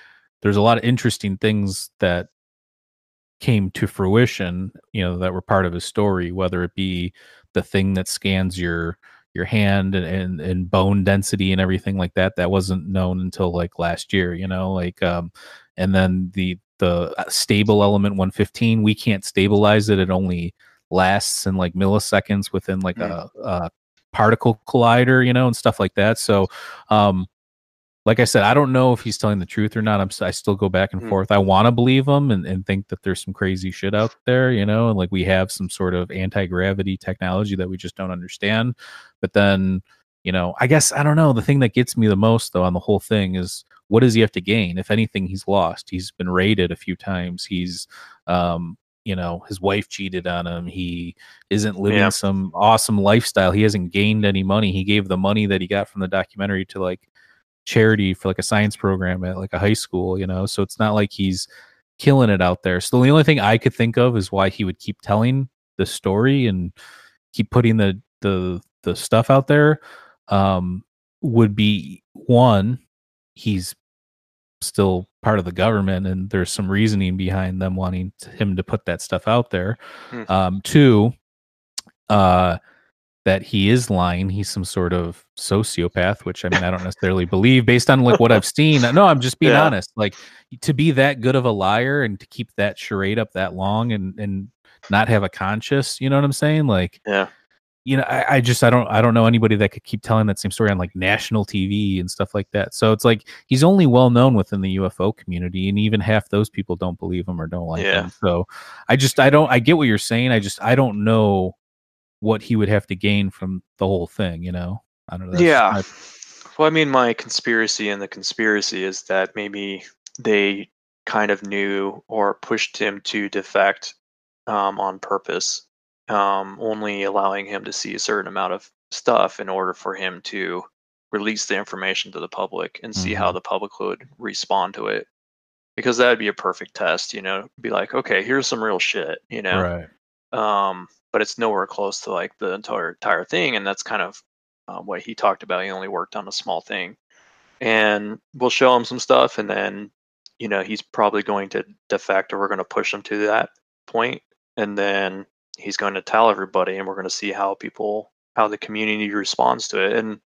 there's a lot of interesting things that came to fruition, you know, that were part of his story, whether it be the thing that scans your your hand and, and, and bone density and everything like that that wasn't known until like last year you know like um and then the the uh, stable element 115 we can't stabilize it it only lasts in like milliseconds within like a, a particle collider you know and stuff like that so um like i said i don't know if he's telling the truth or not. I'm i still go back and Mm. forth. I want to believe him and, and think that there's some crazy shit out there you know and like we have some sort of anti-gravity technology that we just don't understand. But then you know i guess i don't know. The thing that gets me the most though on the whole thing is what does he have to gain? If anything he's lost. He's been raided a few times. He's um you know his wife cheated on him. He isn't living Yeah. some awesome lifestyle. He hasn't gained any money. He gave the money that he got from the documentary to like charity for like a science program at like a high school you know? So it's not like he's killing it out there. So the only thing i could think of is why he would keep telling the story and keep putting the the the stuff out there um would be one he's still part of the government and there's some reasoning behind them wanting to, him to put that stuff out there. Hmm. um two uh that he is lying he's some sort of sociopath which i mean i don't necessarily believe based on like what i've seen no i'm just being Yeah. honest like to be that good of a liar and to keep that charade up that long and and not have a conscience you know what i'm saying like yeah you know, I, I just I don't I don't know anybody that could keep telling that same story on like national TV and stuff like that. So it's like he's only well known within the UFO community, and even half those people don't believe him or don't like Yeah. him. So I just I don't I get what you're saying. I just I don't know what he would have to gain from the whole thing. You know, I don't know. that's yeah. my- Well, I mean, my conspiracy and the conspiracy is that maybe they kind of knew or pushed him to defect um, on purpose, um, only allowing him to see a certain amount of stuff in order for him to release the information to the public and see how the public would respond to it because that would be a perfect test you know be like okay here's some real shit you know Right. um, but it's nowhere close to like the entire entire thing, and that's kind of um, what he talked about. He only worked on a small thing, and we'll show him some stuff, and then you know he's probably going to defect, or we're going to push him to that point, and then he's going to tell everybody, and we're going to see how people, how the community responds to it, and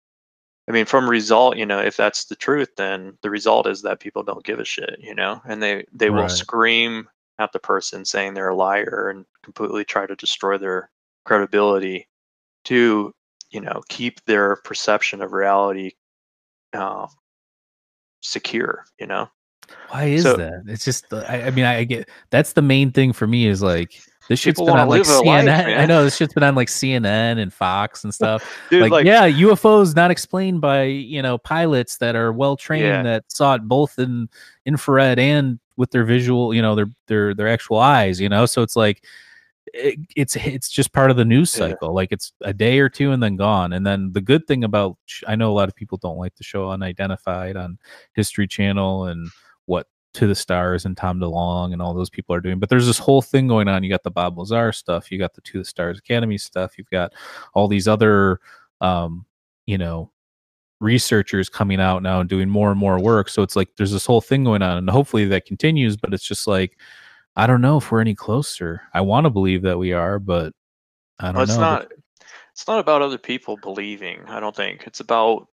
I mean, from result, you know, if that's the truth, then the result is that people don't give a shit, you know, and they they will Right. scream at the person saying they're a liar and completely try to destroy their credibility to, you know, keep their perception of reality uh, secure, you know. Why is So- that? It's just I, I mean I get that's the main thing for me is like this shit's been on like a life, CNN. I know this shit's been on like CNN and Fox and stuff. Dude, like, like, yeah, UFOs not explained by you know pilots that are well trained Yeah. that saw it both in infrared and with their visual, you know, their their their actual eyes. You know, so it's like it, it's it's just part of the news Yeah. cycle. Like it's a day or two and then gone. And then the good thing about I know a lot of people don't like the show Unidentified on History Channel and what to the stars and Tom DeLonge and all those people are doing. But there's this whole thing going on. You got the Bob Lazar stuff, you got the To the Stars Academy stuff, you've got all these other um, you know, researchers coming out now and doing more and more work. So it's like there's this whole thing going on and hopefully that continues, but it's just like I don't know if we're any closer. I want to believe that we are, but I don't Well, it's know. not it's not about other people believing i don't think it's about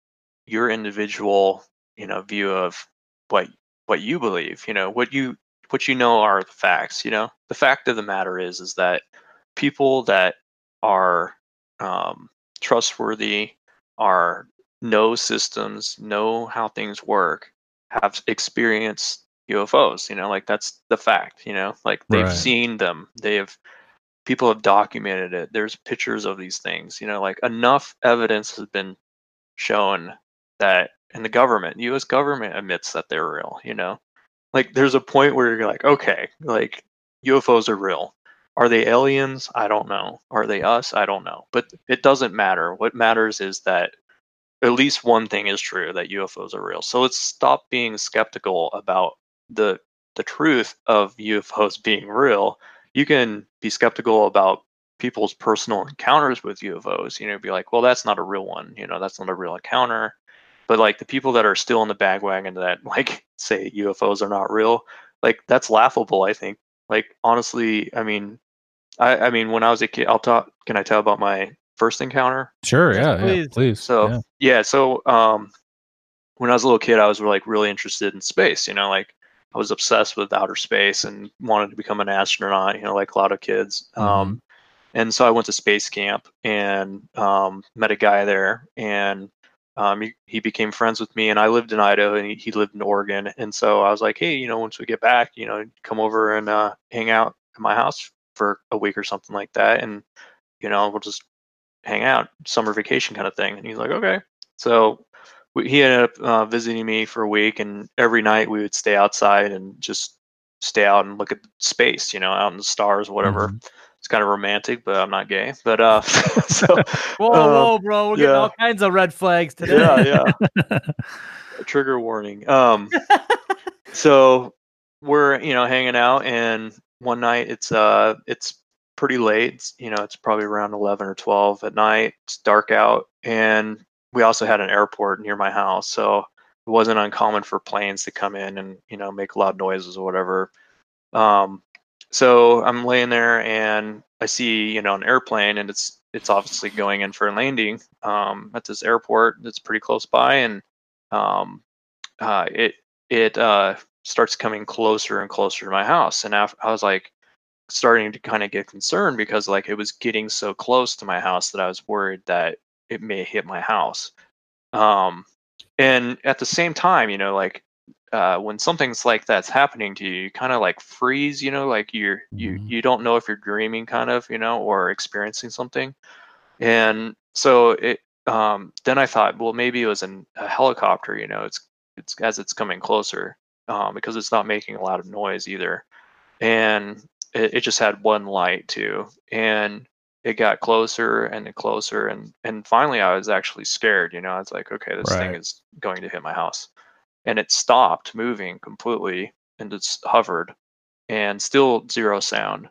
your individual you know view of what what you believe you know what you what you know are the facts you know the fact of the matter is is that people that are um, trustworthy are know systems know how things work have experienced ufos you know like that's the fact you know like they've Right. seen them they have people have documented it there's pictures of these things you know like enough evidence has been shown that and the government us government admits that they're real you know? Like there's a point where you're like okay like ufos are real. Are they aliens? I don't know. Are they us? I don't know. But it doesn't matter. What matters is that at least one thing is true that ufos are real so let's stop being skeptical about the the truth of ufos being real you can be skeptical about people's personal encounters with UFOs. You know, be like, well, that's not a real one. You know, that's not a real encounter. But like the people that are still in the bandwagon that like say UFOs are not real, like that's laughable. I think. Like honestly, I mean, I I mean, when I was a kid, I'll talk. Can I tell about my first encounter? Sure, Yes, yeah, yeah, please. please. So yeah. yeah. so um, when I was a little kid, I was like really interested in space. You know, like I was obsessed with outer space and wanted to become an astronaut. You know, like a lot of kids. Um, and so I went to space camp and um, met a guy there, and um, he, he became friends with me. And I lived in Idaho, and he, he lived in Oregon. And so I was like, hey, you know, once we get back, you know, come over and uh, hang out at my house for a week or something like that, and you know, we'll just hang out, summer vacation kind of thing. And he's like, okay. So we, he ended up uh, visiting me for a week, and every night we would stay outside and just stay out and look at space, you know, out in the stars, whatever. Mhm. It's kind of romantic, but I'm not gay. But uh, so Whoa, Um, whoa, bro! We're getting all kinds of red flags today. yeah, yeah. Trigger warning. Um, so we're you know hanging out, and one night it's uh it's pretty late. You know, it's probably around eleven or twelve at night. It's dark out, and we also had an airport near my house, so it wasn't uncommon for planes to come in and you know make loud noises or whatever. Um, so I'm laying there and I see you know an airplane and it's it's obviously going in for a landing um, at this airport that's pretty close by and um, uh, it it uh, starts coming closer and closer to my house and I was like starting to kind of get concerned because like it was getting so close to my house that I was worried that it may hit my house um, and at the same time you know like uh, when something's like that's happening to you, you kind of like freeze, you know, like you're you Mhm. you don't know if you're dreaming, kind of, you know, or experiencing something. And so it um, then I thought, well, maybe it was an, a helicopter, you know, it's it's as it's coming closer um, because it's not making a lot of noise either, and it, it just had one light too, and it got closer and closer and and finally I was actually scared, you know. I was like, okay, this thing is going to hit my house. And it stopped moving completely and just hovered and still zero sound.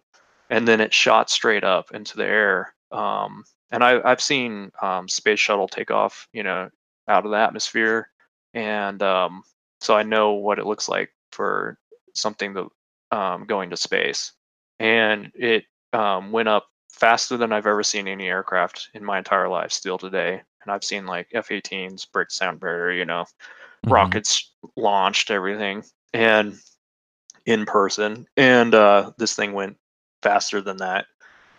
And then it shot straight up into the air. Um, and I, I've seen um, space shuttle take off, you know, out of the atmosphere, and um, so I know what it looks like for something that um, going to space. And it um, went up faster than I've ever seen any aircraft in my entire life. Still today, and I've seen like F-18s break sound barrier, you know, Mhm. rockets launched, everything, and in person. And uh, this thing went faster than that.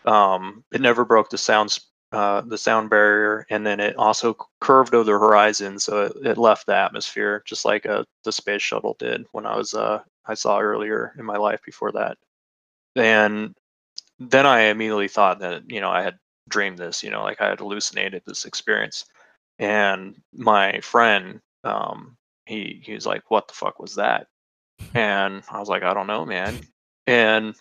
Um, it never broke the sounds, uh, the sound barrier, and then it also curved over the horizon, so it, it left the atmosphere just like uh, the space shuttle did when I was uh, I saw earlier in my life before that. And then I immediately thought that you know I had dreamed this, you know, like I had hallucinated this experience. And my friend, um, he he was like, "What the fuck was that?" And I was like, "I don't know, man." And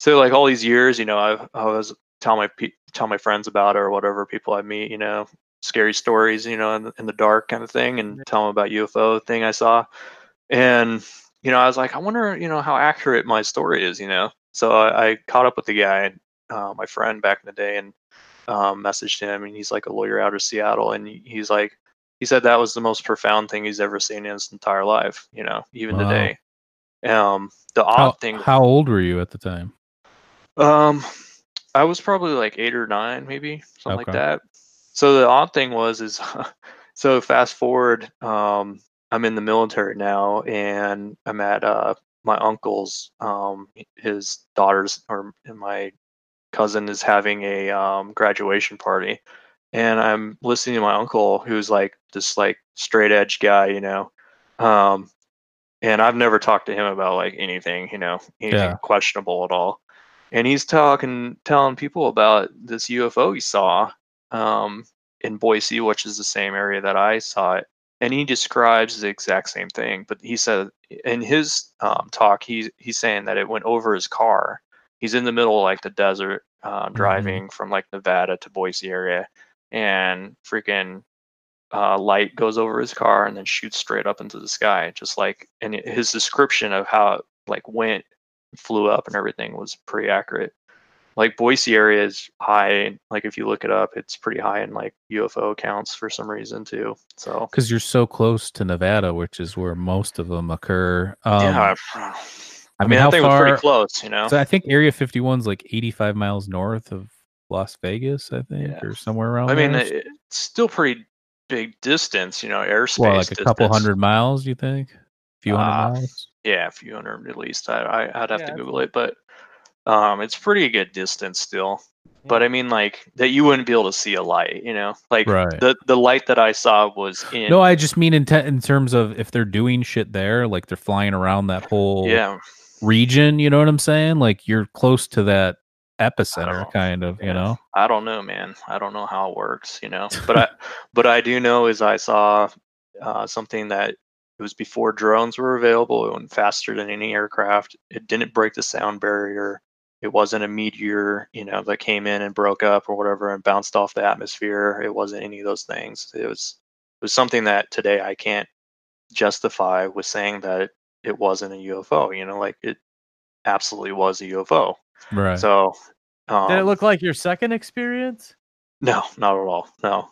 so like all these years, you know, I I was tell my pe- tell my friends about it or whatever people I meet, you know, scary stories, you know, in the, in the dark kind of thing, and tell them about UFO thing I saw. And you know, I was like, I wonder, you know, how accurate my story is, you know. So I, I caught up with the guy, uh, my friend back in the day, and um, messaged him, and he's like a lawyer out of Seattle, and he's like, he said that was the most profound thing he's ever seen in his entire life, you know, even Wow. today. Um, the odd How, thing, how old were you at the time? um, I was probably like eight or nine, maybe something like that. So the odd thing was, is so fast forward, um, I'm in the military now, and I'm at uh, my uncle's, um, his daughter's or my cousin is having a um, graduation party, and I'm listening to my uncle, who's like this like straight edge guy, you know, um, and I've never talked to him about like anything, you know, anything Yeah. questionable at all. And he's talking, telling people about this UFO he saw um, in Boise, which is the same area that I saw it. And he describes the exact same thing, but he said in his um, talk, he's he's saying that it went over his car. He's in the middle of like the desert, uh, driving from like Nevada to Boise area, and freaking uh, light goes over his car and then shoots straight up into the sky, just like. And his description of how it like went, flew up, and everything was pretty accurate. Like Boise area is high. Like if you look it up, it's pretty high in like UFO accounts for some reason too. So Because you're so close to Nevada, which is where most of them occur. Um, yeah, I I mean, mean, how that thing was pretty close, you know. So I think Area 51 is like 85 miles north of Las Vegas, I think, Yeah. or somewhere around I mean, there. it- it's still pretty big distance, you know, airspace. well, like a couple hundred miles, you think? A few hundred Uh, miles? Yeah, a few hundred at least. I, I I'd have Yeah, to Google it, but um, it's pretty good distance still. But I mean, like that you wouldn't be able to see a light, you know, like Right. the the light that I saw was in. No, I just mean in, te- in terms of if they're doing shit there, like they're flying around that whole yeah, region, you know what I'm saying? Like you're close to that epicenter, kind of, you know? I don't know, man. I don't know how it works, you know. But I but I do know is I saw uh, something that it was before drones were available. It went faster than any aircraft. It didn't break the sound barrier. It wasn't a meteor, you know, that came in and broke up or whatever and bounced off the atmosphere. It wasn't any of those things. It was it was something that today I can't justify with saying that it wasn't a UFO. You know, like it absolutely was a UFO. Right. So um, Did it look like your second experience? no, not at all. No.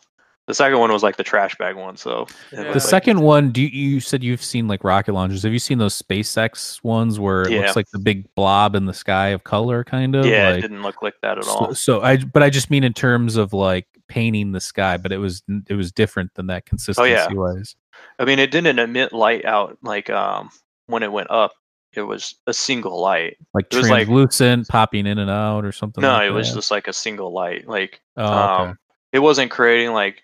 The second one was like the trash bag one. So it The the like- second one, do you, you said you've seen like rocket launchers? Have you seen those SpaceX ones where it Yeah. looks like the big blob in the sky of color, kind of? yeah, like, it didn't look like that at all. so I, but I just mean in terms of like painting the sky, but it was it was different than that consistency oh, yeah. wise. I mean, it didn't emit light out like um when it went up. It was a single light. Like It was like- translucent, popping in and out, or something. No, like it was that? just like a single light. Like Oh, okay. um, it wasn't creating like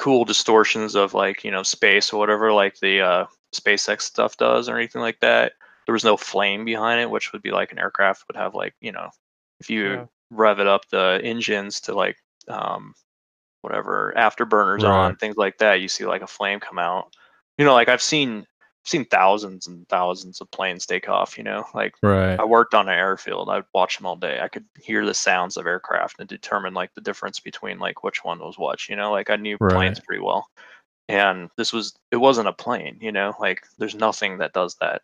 cool distortions of like you know space or whatever like the uh, SpaceX stuff does or anything like that. There was no flame behind it, which would be like an aircraft would have like you know if you Yeah. rev it up the engines to like um, whatever afterburners on things like that, you see like a flame come out. You know, like I've seen seen thousands and thousands of planes take off. You know, like Right. I worked on an airfield. I'd watch them all day. I could hear the sounds of aircraft and determine like the difference between like which one was what. You know, like I knew planes pretty well. And this was it wasn't a plane. You know, like there's nothing that does that.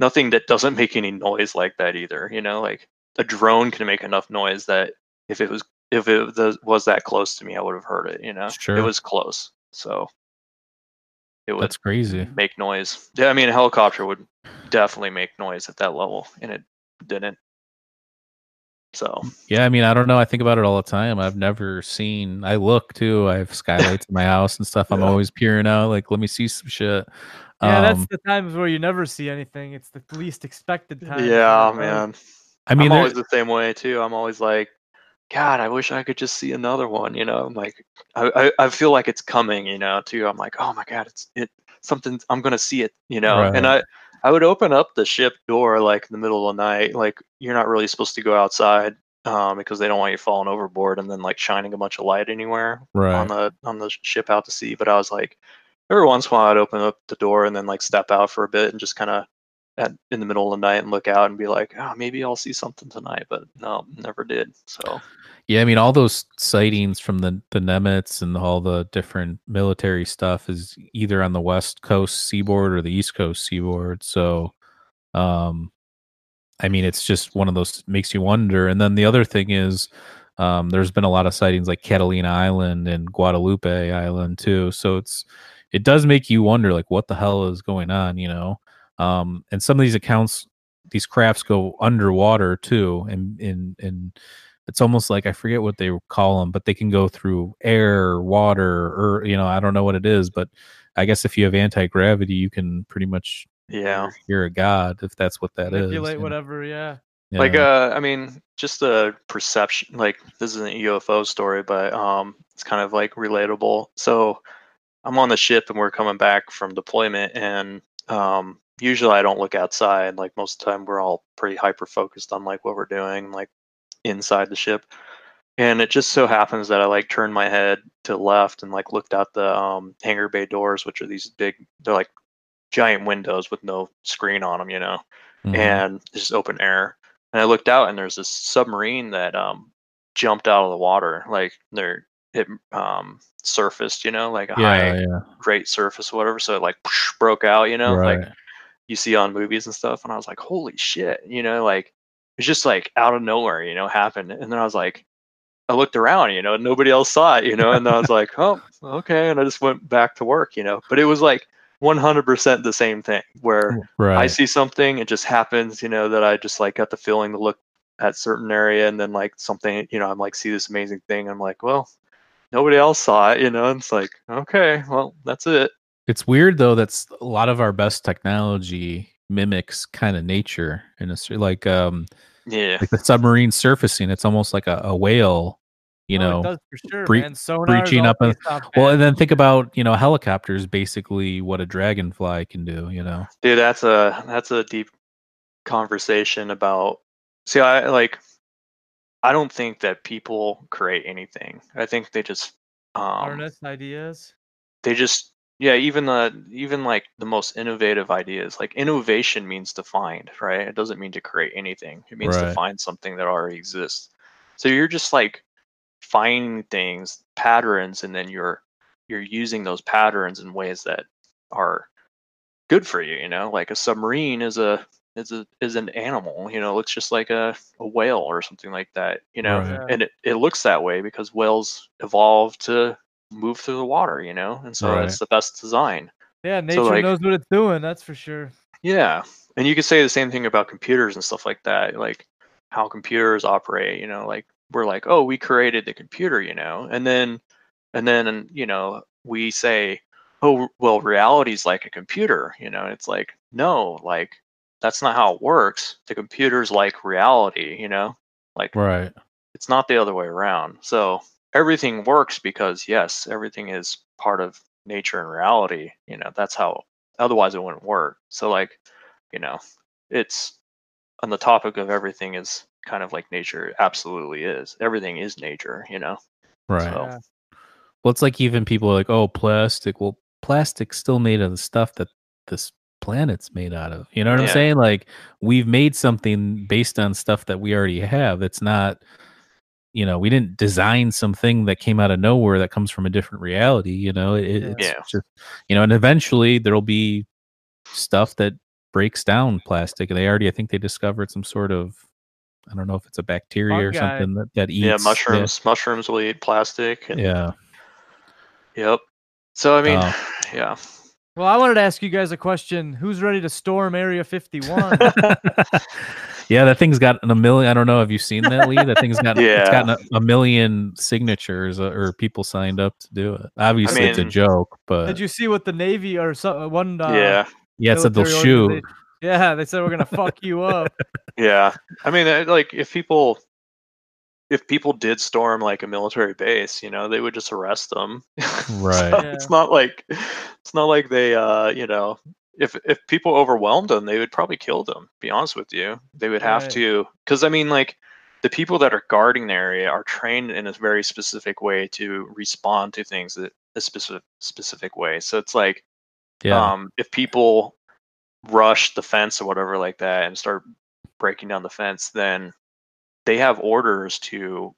Nothing that doesn't make any noise like that either. You know, like a drone can make enough noise that if it was if it was- was that close to me, I would have heard it. You know, Sure. it was close, so it would That's crazy. make noise. Yeah, I mean, a helicopter would definitely make noise at that level, and it didn't. So Yeah, I mean, I don't know. I think about it all the time. I've never seen. I look too. I have skylights in my house and stuff. I'm Yeah. always peering out. Like, let me see some shit. Yeah, that's Um, the times where you never see anything. It's the least expected time. yeah, man. I mean, I'm always the same way too. I'm always like, God, I wish I could just see another one. You know, I'm like, I, I, I feel like it's coming. You know, too. I'm like, oh my God, it's it something. I'm gonna see it. You know, and I. I would open up the ship door like in the middle of the night. Like you're not really supposed to go outside um, because they don't want you falling overboard and then like shining a bunch of light anywhere. on the on the ship out to sea. But I was like, every once in a while, I'd open up the door and then like step out for a bit and just kind of at in the middle of the night and look out and be like, oh, maybe I'll see something tonight. But no, never did. So Yeah, I mean, all those sightings from the the Nimitz and all the different military stuff is either on the west coast seaboard or the east coast seaboard. So, um, I mean, it's just one of those makes you wonder. And then the other thing is, um, there's been a lot of sightings like Catalina Island and Guadalupe Island too. So it's it does make you wonder, like, what the hell is going on, you know? Um, and some of these accounts, these crafts go underwater too, and and and it's almost like I forget what they call them, but they can go through air, water, or you know, I don't know what it is, but I guess if you have anti gravity, you can pretty much yeah, you're, you're a god if that's what that is. Manipulate you know? whatever. Yeah. like uh, I mean, just the perception. Like this is an UFO story, but um, it's kind of like relatable. So I'm on the ship and we're coming back from deployment, and um, usually I don't look outside. Like most of the time, we're all pretty hyper focused on like what we're doing, like inside the ship. And it just so happens that I like turned my head to the left and like looked out the um, hangar bay doors, which are these big, they're like giant windows with no screen on them, you know, Mhm. and it's just open air. And I looked out and there's this submarine that um, jumped out of the water, like they're it um, surfaced, you know, like a yeah, high yeah, great surface, whatever. So it like broke out, you know, right. like you see on movies and stuff. And I was like, holy shit, you know, like it's just like out of nowhere, you know, happened. And then I was like, I looked around, you know, and nobody else saw it, you know, and I was like, oh, okay. And I just went back to work, you know, but it was like 100% the same thing where right. I see something, it just happens, you know, that I just like got the feeling to look at certain area and then like something, you know, I'm like, see this amazing thing. I'm like, well, nobody else saw it, you know, and it's like, okay, well, that's it. It's weird though. That's a lot of our best technology mimics kind of nature, and it's like um Yeah. like the submarine surfacing. It's almost like a, a whale, you Oh, know. sure, bre- breaching up in- based Well, and then think about you know helicopters, basically what a dragonfly can do. You know. Dude, that's a that's a deep conversation about see I like I don't think that people create anything. I think they just um harness ideas. they just yeah, even the even like the most innovative ideas. Like innovation means to find, right? It doesn't mean to create anything. It means to find something that already exists. So you're just like finding things, patterns, and then you're you're using those patterns in ways that are good for you, you know? Like a submarine is a is a is an animal, you know, looks just like a, a whale or something like that, you know. Right. And it, it looks that way because whales evolved to move through the water, you know, and so Right. it's the best design. Yeah, nature like- knows what it's doing. That's for sure. Yeah. And you could say the same thing about computers and stuff like that, like how computers operate, you know, like we're like, oh, we created the computer, you know, and then, and then, you know, we say, oh, well, reality's like a computer, you know, it's like, no, like that's not how it works. The computer's like reality, you know, like Right. it's not the other way around. So everything works because yes, everything is part of nature and reality. You know, that's how otherwise it wouldn't work. So like, you know, it's on the topic of everything is kind of like nature absolutely is. Everything is nature, you know. Right. So- Yeah. Well, it's like even people are like, oh, plastic. Well, plastic's still made of the stuff that this planet's made out of. You know what I'm saying? Like we've made something based on stuff that we already have. It's not, you know, we didn't design something that came out of nowhere that comes from a different reality. You know, it, Yeah. just, you know, and eventually there'll be stuff that breaks down plastic. And they already, I think they discovered some sort of, I don't know if it's a bacteria or something that, that eats. yeah, mushrooms. Mushrooms will eat plastic. And, Yeah. Yep. So I mean, Oh. yeah. Well, I wanted to ask you guys a question. Who's ready to storm Area 51? yeah, that thing's got a million. I don't know. Have you seen that, Lee? That thing's got it's Yeah. gotten a, a million signatures uh, or people signed up to do it. Obviously, it's a joke, but Did you see what the Navy or some, one? Uh, yeah. yeah, it said they'll shoot. Yeah, they said we're gonna fuck you up. Yeah. I mean, uh, like if people if people did storm like a military base, you know, they would just arrest them. Right. So It's not like it's not like they uh, you know, if if people overwhelmed them, they would probably kill them, be honest with you. They would have Right. to cuz I mean like the people that are guarding the area are trained in a very specific way to respond to things that a specific specific way. So it's like Yeah, um, if people rush the fence or whatever like that and start breaking down the fence, then they have orders to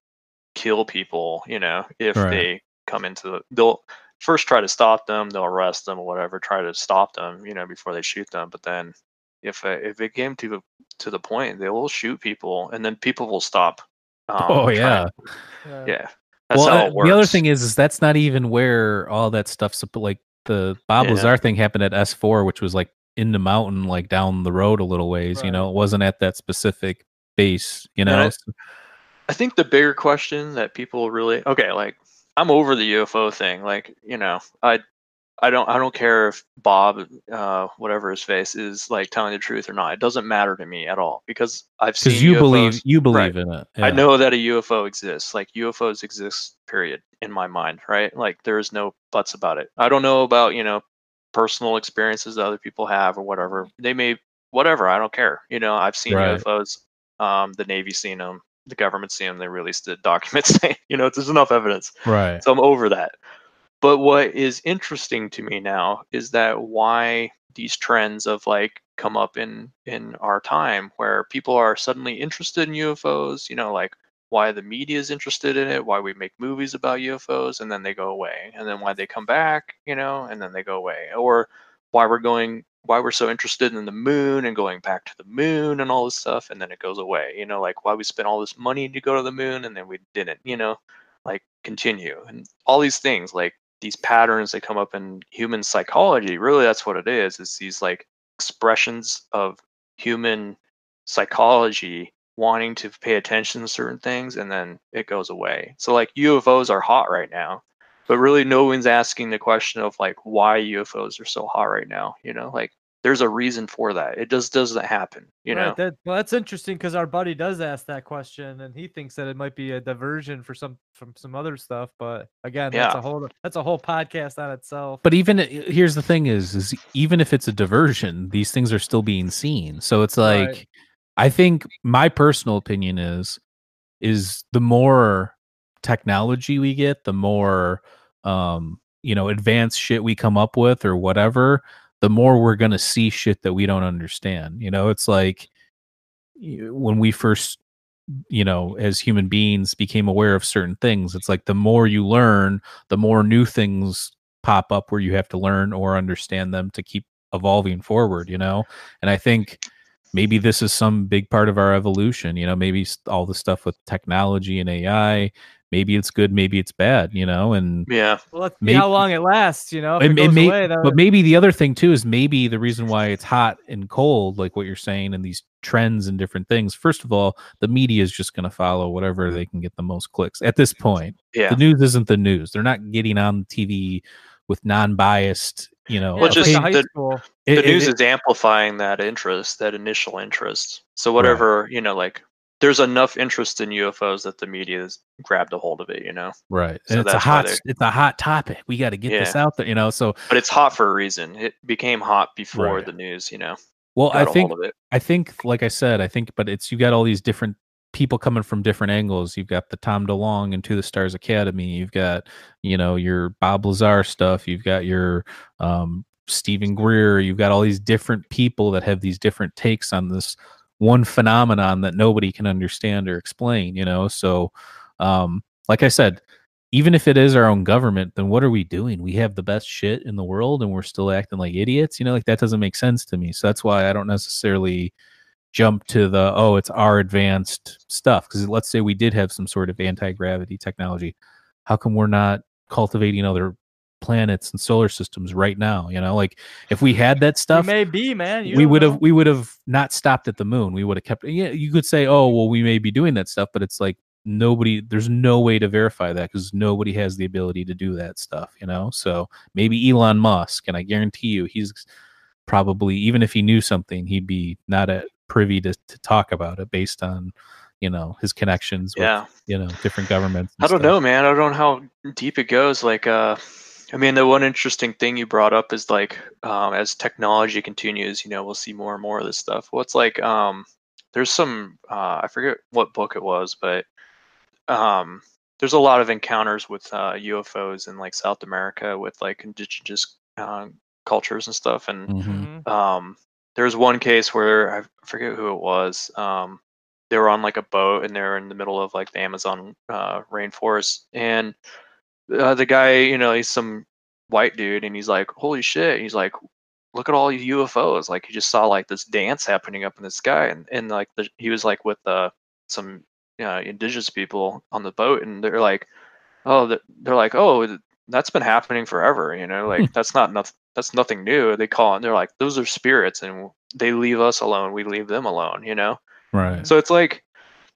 kill people. You know, if Right. they come into the, they'll first try to stop them, they'll arrest them or whatever, try to stop them. You know, before they shoot them. But then if uh, if it came to to the point, they will shoot people, and then people will stop. Um, oh yeah. Yeah. yeah. That's well, how uh, it works. the other thing is, is that's not even where all that stuff's supp- like the Bob Yeah. Lazar thing happened at S4, which was like in the mountain, like down the road a little ways. You know, it wasn't at that specific base. You know, I think the bigger question that people really okay, like I'm over the UFO thing. Like, you know, I I don't I don't care if Bob uh whatever his face is like telling the truth or not. It doesn't matter to me at all because I've seen because you UFOs. believe you believe Right. in it. I know that a UFO exists. Like UFOs exist, period, in my mind, right? Like there is no buts about it. I don't know about, you know, personal experiences that other people have or whatever. They may whatever, I don't care. You know, I've seen Right. UFOs. Um, the Navy seen them, the government seen them, they released the documents saying, you know, there's enough evidence. Right. So I'm over that. But what is interesting to me now is that why these trends of like come up in in our time where people are suddenly interested in UFOs, you know, like why the media is interested in it, why we make movies about UFOs and then they go away. And then why they come back, you know, and then they go away. Or why we're going why we're so interested in the moon and going back to the moon and all this stuff and then it goes away. You know, like why we spent all this money to go to the moon and then we didn't, you know like continue and all these things like these patterns that come up in human psychology really that's what it is it's these like expressions of human psychology wanting to pay attention to certain things and then it goes away so like ufos are hot right now but really no one's asking the question of like why ufos are so hot right now you know like there's a reason for that it just doesn't happen you Right, know that, well, that's interesting because our buddy does ask that question, and he thinks that it might be a diversion for some from some other stuff. But again, that's a whole that's a whole podcast on itself. But even uh, here's the thing: is is even if it's a diversion, these things are still being seen. So it's like, Right. I think my personal opinion is, is the more technology we get, the more, um, you know, advanced shit we come up with or whatever, the more we're gonna see shit that we don't understand. You know, it's like when we first you know as human beings became aware of certain things it's like the more you learn the more new things pop up where you have to learn or understand them to keep evolving forward you know and i think maybe this is some big part of our evolution you know maybe all the stuff with technology and ai maybe it's good maybe it's bad you know and yeah well, let's see how long it lasts. You know, if it, it, it may- away, then but maybe the other thing too is maybe the reason why it's hot and cold, like what you're saying, and these trends and different things. First of all, the media is just going to follow whatever they can get the most clicks at this point. yeah The news isn't the news; they're not getting on TV with non-biased. You know, Well, it's like just the the- it- the it- news it- is amplifying that interest, that initial interest. So whatever, you know, like there's enough interest in UFOs that the media has grabbed a hold of it, you know. right. so And it's a hot, it's a hot topic. We got to get this out there. You know, so But it's hot for a reason. It became hot before Right. the news, you know. well, I think hold of it. I think, like I said, I think, but it's you got all these different people coming from different angles. You've got the Tom DeLonge and To the Stars Academy. You've got, you know, your Bob Lazar stuff. You've got your um, Steven Greer, you've got all these different people that have these different takes on this one phenomenon that nobody can understand or explain, you know? So, um, like I said, even if it is our own government, then what are we doing? We have the best shit in the world and we're still acting like idiots, you know? Like that doesn't make sense to me. So that's why I don't necessarily jump to the, oh, it's our advanced stuff. Because let's say we did have some sort of anti gravity technology. How come we're not cultivating other planets and solar systems right now you know like if we had that stuff may be, man. You we would have we would have not stopped at the moon we would have kept yeah you could say oh well we may be doing that stuff but it's like nobody there's no way to verify that because nobody has the ability to do that stuff you know so maybe elon musk and i guarantee you he's probably even if he knew something he'd be not at privy to, to talk about it based on you know his connections with Yeah. you know different governments I don't stuff. know, man. I don't know how deep it goes. Like, uh, I mean, the one interesting thing you brought up is like, um, as technology continues, you know, we'll see more and more of this stuff. What's like, um, there's some, uh, I forget what book it was, but um, there's a lot of encounters with uh, UFOs in like South America with like indigenous uh, cultures and stuff, and Mhm. Mhm. um, there was one case where I forget who it was. Um, they were on like a boat and they're in the middle of like the Amazon uh, rainforest, and uh, the guy, you know, he's some white dude, and he's like, "Holy shit!" He's like, "Look at all these UFOs!" Like he just saw like this dance happening up in the sky, and and like the, he was like with uh, some uh, indigenous people on the boat, and they're like, "Oh, they're like, oh, that's been happening forever," you know, like that's not nothing. That's nothing new. They call it. They're like, those are spirits, and they leave us alone. We leave them alone. You know. right So it's like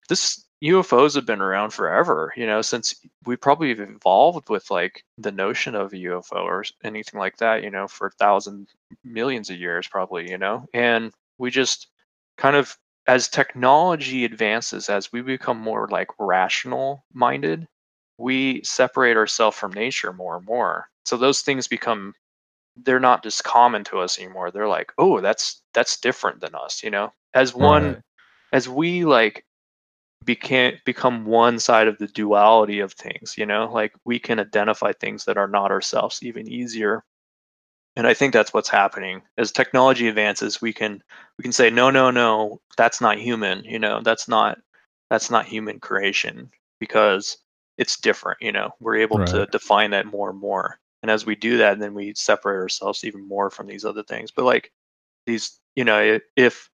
this UFOs have been around forever, you know, since we probably have evolved with like the notion of a UFO or anything like that, you know, for thousands, millions of years, probably, you know, and we just kind of, as technology advances, as we become more like rational minded, we separate ourselves from nature more and more. So those things become they're not just common to us anymore. They're like, oh, that's that's different than us, you know. As one Right. as we like became become one side of the duality of things you know? Like we can identify things that are not ourselves even easier. And i think that's what's happening. As technology advances we can we can say no no no that's not human you know? That's not that's not human creation because it's different you know? We're able to define that more and more. And as we do that then we separate ourselves even more from these other things. But like these you know if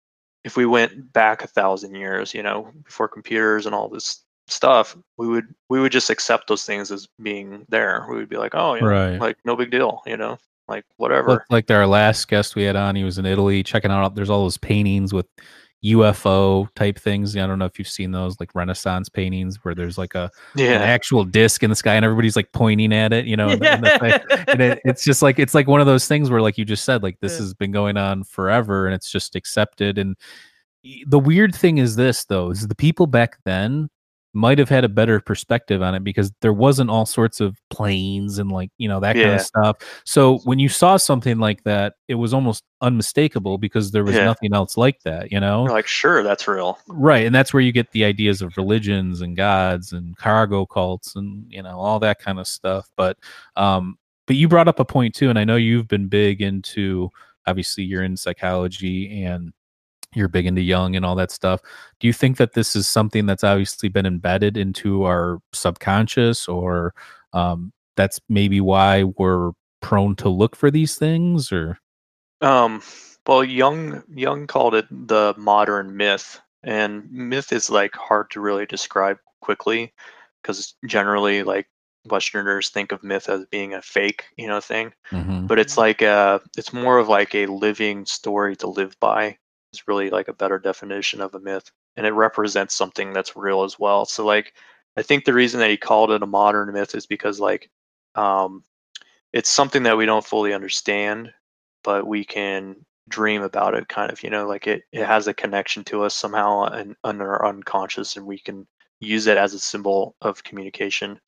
if we went back a thousand years, you know, before computers and all this stuff, we would we would just accept those things as being there. We would be like, oh, yeah, Right. like no big deal, you know, like whatever. like our last guest we had on, he was in Italy checking out. There's all those paintings with UFO type things. I don't know if you've seen those, like Renaissance paintings, where there's like a an actual disc in the sky and everybody's like pointing at it. You know, and, and the and it, it's just like it's like one of those things where, like you just said, like this Yeah. has been going on forever, and it's just accepted. And the weird thing is this, though, is the people back then might have had a better perspective on it because there wasn't all sorts of planes and like you know that kind of stuff so when you saw something like that it was almost unmistakable because there was Yeah. nothing else like that you know We're like sure, that's real. right and that's where you get the ideas of religions and gods and cargo cults and you know all that kind of stuff but um but you brought up a point too and i know you've been big into obviously you're in psychology and you're big into Jung and all that stuff do you think that this is something that's obviously been embedded into our subconscious or um that's maybe why we're prone to look for these things or Um, well, Jung Jung called it the modern myth, and myth is like hard to really describe quickly because generally, like Westerners think of myth as being a fake, you know, thing. Mhm. but it's like uh it's more of like a living story to live by it's really like a better definition of a myth and it represents something that's real as well. So like i think the reason that he called it a modern myth is because like um it's something that we don't fully understand but we can dream about it kind of you know like it, it has a connection to us somehow and our unconscious and we can use it as a symbol of communication.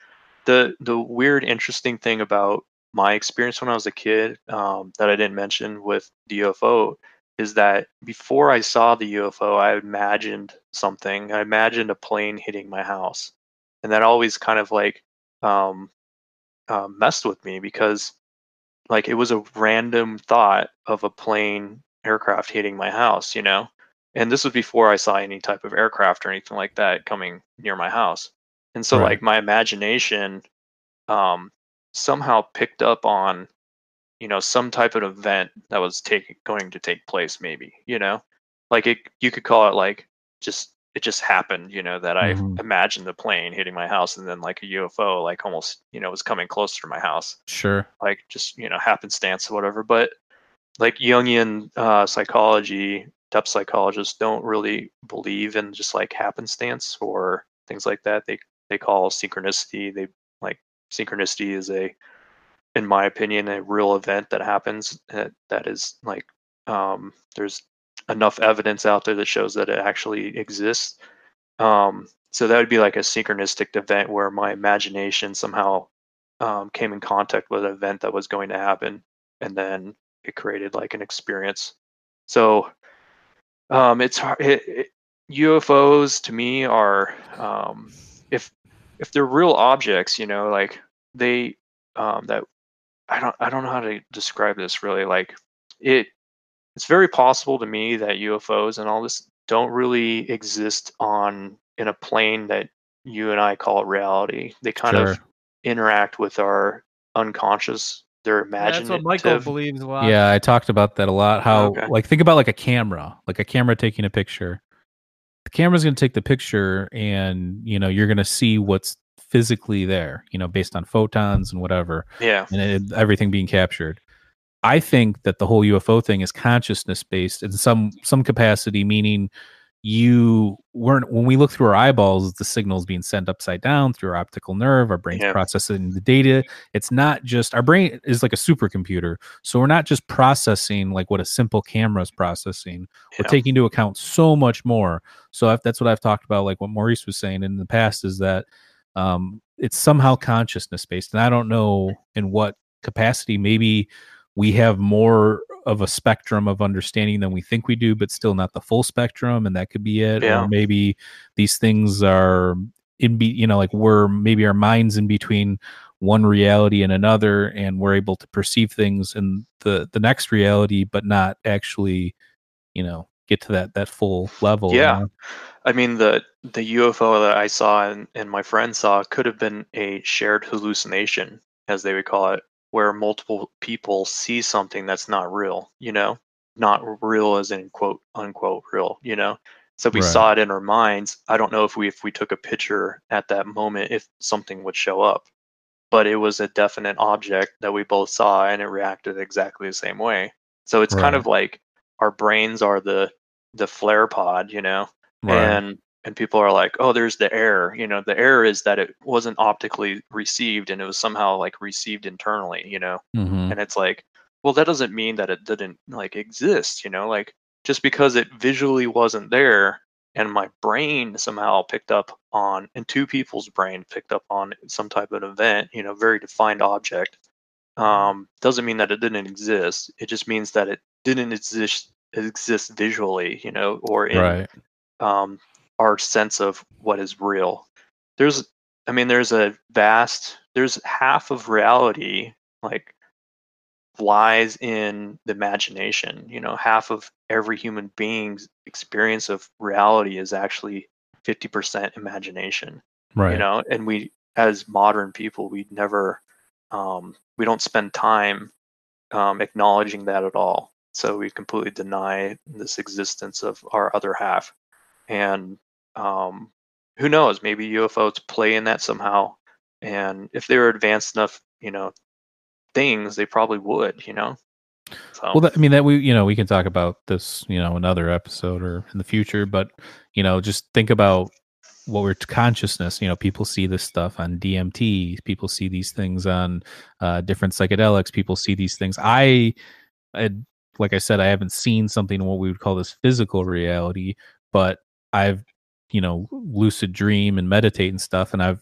The the weird interesting thing about my experience when I was a kid um, that I didn't mention with UFO is that before I saw the UFO, I imagined something. I imagined a plane hitting my house, and that always kind of like um, uh, messed with me because like it was a random thought of a plane aircraft hitting my house, you know. And this was before I saw any type of aircraft or anything like that coming near my house. And so Right. like my imagination um somehow picked up on you know some type of event that was taking going to take place maybe, you know. Like it you could call it like just it just happened, you know, that I Mhm. imagined the plane hitting my house and then like a UFO like almost, you know, was coming closer to my house Sure. like just you know happenstance or whatever but like jungian uh, psychology depth psychologists don't really believe in just like happenstance or things like that they they call synchronicity they like synchronicity is a in my opinion a real event that happens that, that is like um, there's enough evidence out there that shows that it actually exists um, so that would be like a synchronistic event where my imagination somehow um, came in contact with an event that was going to happen, and then it created like an experience. So um, it's hard. It, it, UFOs to me are um, if if they're real objects, you know, like they um, that I don't I don't know how to describe this really. Like it it's very possible to me that UFOs and all this don't really exist on in a plane that you and I call reality. They kind of interact with our unconscious, their Yeah, That's what Michael believes a lot. Yeah, I talked about that a lot. How Okay. like think about like a camera, like a camera taking a picture. The camera's going to take the picture, and you know you're going to see what's physically there. You know, based on photons and whatever, Yeah, and it, everything being captured. I think that the whole UFO thing is consciousness based in some some capacity, meaning you weren't when we look through our eyeballs, the signals being sent upside down through our optical nerve, our brain's Yeah. processing the data. It's not just our brain is like a supercomputer. So we're not just processing like what a simple camera is processing. We're taking into account so much more. So if that's what I've talked about, like what Maurice was saying in the past, is that um, it's somehow consciousness based, and I don't know in what capacity. Maybe we have more of a spectrum of understanding than we think we do, but still not the full spectrum, and that could be it. Yeah. Or maybe these things are in be you know like we're maybe our minds in between one reality and another and we're able to perceive things in the the next reality but not actually you know get to that that full level you Yeah. know? I mean the the UFO that I saw and, and my friend saw could have been a shared hallucination, as they would call it, where multiple people see something that's not real. You know, not real as in quote unquote real. You know, so we Right. saw it in our minds. I don't know if we if we took a picture at that moment if something would show up, but it was a definite object that we both saw and it reacted exactly the same way. So it's kind of like our brains are the the FLIR pod, you know? Right. And and people are like oh there's the error. You know the error is that it wasn't optically received and it was somehow like received internally you know? Mhm. and it's like well that doesn't mean that it didn't like exist you know? Like just because it visually wasn't there and my brain somehow picked up on and two people's brain picked up on some type of event you know very defined object um doesn't mean that it didn't exist. It just means that it didn't exist exist visually you know or in right um, our sense of what is real. There's, I mean, there's a vast, there's half of reality like lies in the imagination. You know, half of every human being's experience of reality is actually 50% imagination. right You know, and we, as modern people, we never, um, we don't spend time um, acknowledging that at all. So we completely deny this existence of our other half. And um, who knows? Maybe ufos play in that somehow. And if they were advanced enough you know things they probably would you know? So well i mean that we you know we can talk about this you know another episode or in the future but you know just think about what we're consciousness you know people see this stuff on dmt people see these things on uh, different psychedelics people see these things. I I like i said i haven't seen something what we would call this physical reality but i've you know lucid dream and meditate and stuff and i've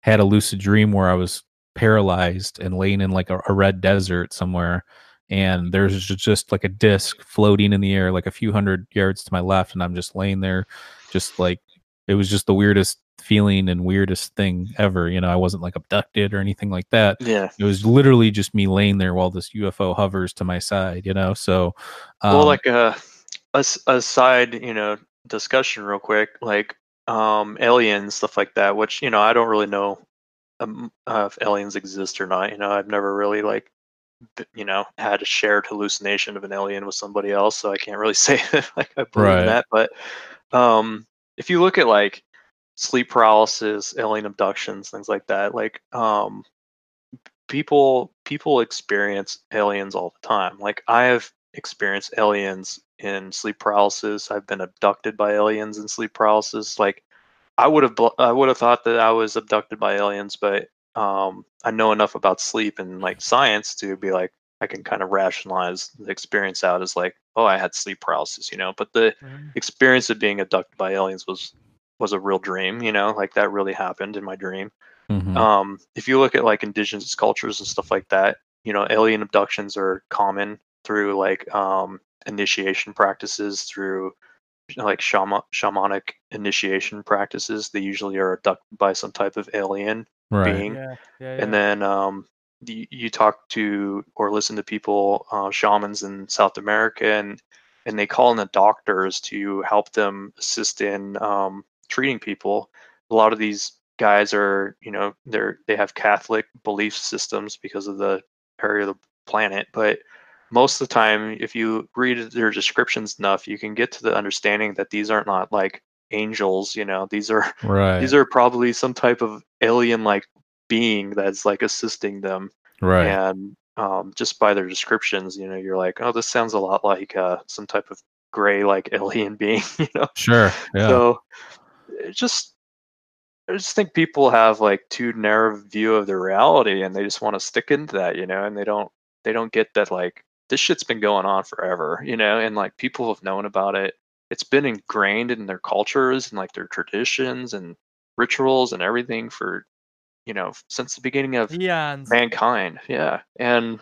had a lucid dream where i was paralyzed and laying in like a, a red desert somewhere and there's just like a disc floating in the air like a few hundred yards to my left and i'm just laying there just like it was just the weirdest feeling and weirdest thing ever. You know, I wasn't like abducted or anything like that. Yeah. It was literally just me laying there while this UFO hovers to my side. You know, so um, well, like a a, a side, you know, discussion real quick, like um, aliens, stuff like that. Which you know, I don't really know um, uh, if aliens exist or not. You know, I've never really like, you know, had a shared hallucination of an alien with somebody else, so I can't really say like I believe Right. that. But um, if you look at like sleep paralysis, alien abductions, things like that, like um, people people experience aliens all the time. Like I have experienced aliens in sleep paralysis. I've been abducted by aliens in sleep paralysis. Like I would have I would have thought that I was abducted by aliens, but um, I know enough about sleep and like science to be like I can kind of rationalize the experience out as like, oh, I had sleep paralysis, you know. But the experience of being abducted by aliens was was a real dream, you know, like that really happened in my dream mhm. um, if you look at like indigenous cultures and stuff like that, you know, alien abductions are common through like um, initiation practices, through like shama- shamanic initiation practices. They usually are abducted by some type of alien right. being. Yeah, yeah, yeah. And then um, you, you talk to or listen to people, uh, shamans in South America, and and they call in the doctors to help them assist in um, treating people. A lot of these guys are, you know, they're they have Catholic belief systems because of the area of the planet, but most of the time, if you read their descriptions enough, you can get to the understanding that these are not like angels. You know, these are Right. these are probably some type of alien like being that's like assisting them right. and um, just by their descriptions you know you're like oh this sounds a lot like uh, some type of gray like alien being you know Sure. Yeah. so just i just think people have like too narrow view of the reality and they just want to stick into that you know and they don't they don't get that like this shit's been going on forever you know and like people have known about it it's been ingrained in their cultures and like their traditions and rituals and everything for you know since the beginning of Eons. mankind yeah and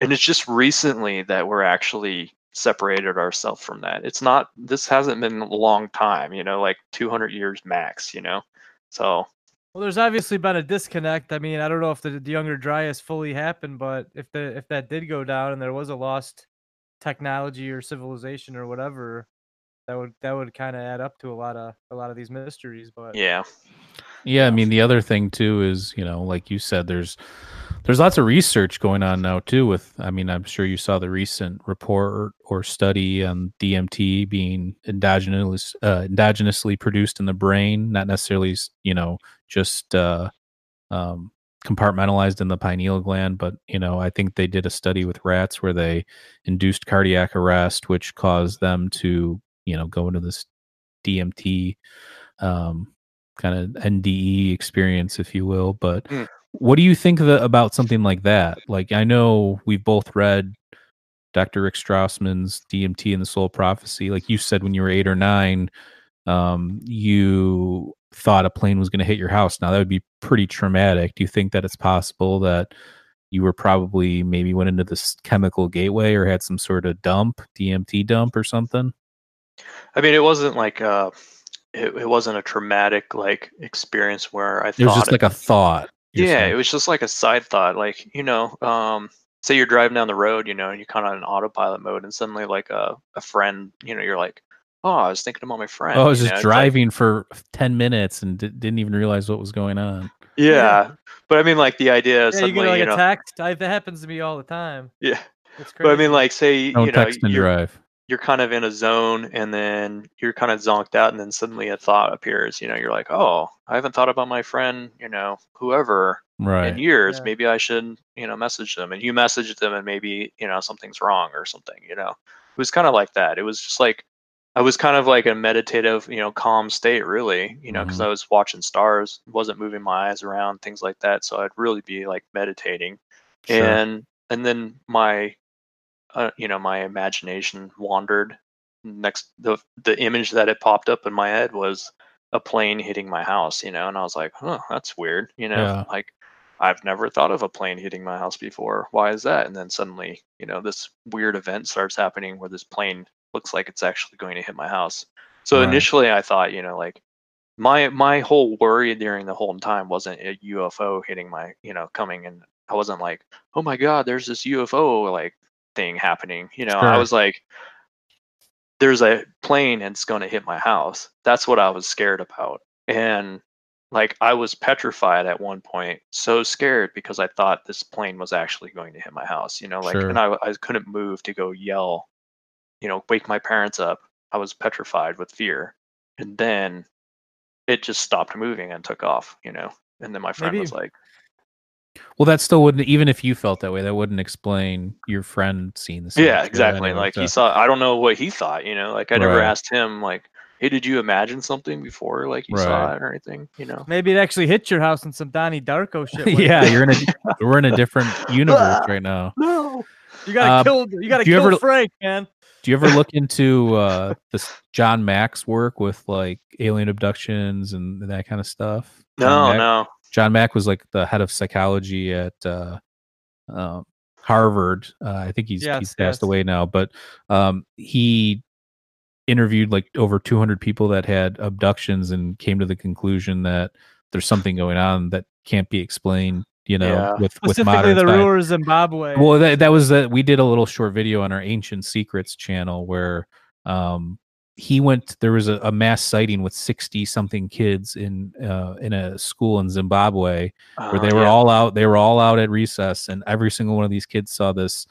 and it's just recently that we're actually separated ourselves from that it's not this hasn't been a long time you know like 200 years max you know so Well, there's obviously been a disconnect. I mean, I don't know if the, the younger Dryas fully happened, but if the if that did go down and there was a lost technology or civilization or whatever, that would that would kind of add up to a lot of a lot of these mysteries. But yeah Yeah, I mean the other thing too is, you know, like you said, there's there's lots of research going on now too with I mean, I'm sure you saw the recent report or study on DMT being endogenous uh, endogenously produced in the brain, not necessarily, you know, just uh um compartmentalized in the pineal gland, but you know, I think they did a study with rats where they induced cardiac arrest which caused them to, you know, go into this DMT um kind of NDE experience, if you will. But Mm. What do you think the, about something like that? Like, I know we've both read Dr. Rick Strassman's DMT and the Soul Prophecy. Like you said, when you were eight or nine, um, you thought a plane was going to hit your house. Now that would be pretty traumatic. Do you think that it's possible that you were probably maybe went into this chemical gateway or had some sort of dump, DMT dump or something? i mean it wasn't like uh it, it wasn't a traumatic like experience where i thought It was just it- like a thought. You're yeah saying. it was just like a side thought like you know um say you're driving down the road you know and you're kind of in autopilot mode and suddenly like a, a friend you know you're like oh i was thinking about my friend Oh, I was just know, it's like- driving for 10 minutes and di- didn't even realize what was going on. yeah but i mean like the idea of yeah, you get like you a know text. I, that happens to me all the time. yeah It's but i mean like say Don't you know text and you're, drive. You're kind of in a zone and then you're kind of zonked out and then suddenly a thought appears you know you're like oh i haven't thought about my friend you know whoever Right. in years Yeah. maybe i should you know message them and you message them and maybe you know something's wrong or something you know it was kind of like that it was just like i was kind of like a meditative you know calm state really you know because Mhm. i was watching stars wasn't moving my eyes around things like that so i'd really be like meditating Sure. and and then my uh, you know my imagination wandered next the the image that had popped up in my head was a plane hitting my house you know and i was like huh that's weird you know Yeah. like i've never thought of a plane hitting my house before why is that and then suddenly you know this weird event starts happening where this plane looks like it's actually going to hit my house so Right. initially i thought you know like my my whole worry during the whole time wasn't a UFO hitting my you know coming and I wasn't like oh my god there's this UFO like thing happening you know I was like there's a plane and it's going to hit my house that's what I was scared about and like I was petrified at one point so scared because I thought this plane was actually going to hit my house you know like Sure. and I I couldn't move to go yell you know wake my parents up I was petrified with fear and then it just stopped moving and took off, you know. And then my friend was like, Well, that still wouldn't even if you felt that way, that wouldn't explain your friend seeing the same. "Yeah, exactly." anyway, Like he saw. I don't know what he thought, you know. Like I never Right. asked him, like, "Hey, did you imagine something before, like you saw it or anything?" You know. Maybe it actually hit your house and some Donnie Darko shit. yeah, you're in a we're in a different universe right now. No. You gotta Um, kill. You gotta do you kill ever- Frank, man. Do you ever look into uh this John Mack's work with like alien abductions and that kind of stuff? No, no. John Mack was like the head of psychology at uh, um Harvard. Uh, I think he's he's passed yes. away now, but um, he interviewed like over 200 people that had abductions and came to the conclusion that there's something going on that can't be explained. You know, Yeah. with with Specifically, modern the science. Ruwa Zimbabwe. Well, that that was that we did a little short video on our Ancient Secrets channel where um he went there was a, a mass sighting with 60 something kids in uh in a school in Zimbabwe where Uh, they were yeah. all out they were all out at recess and every single one of these kids saw this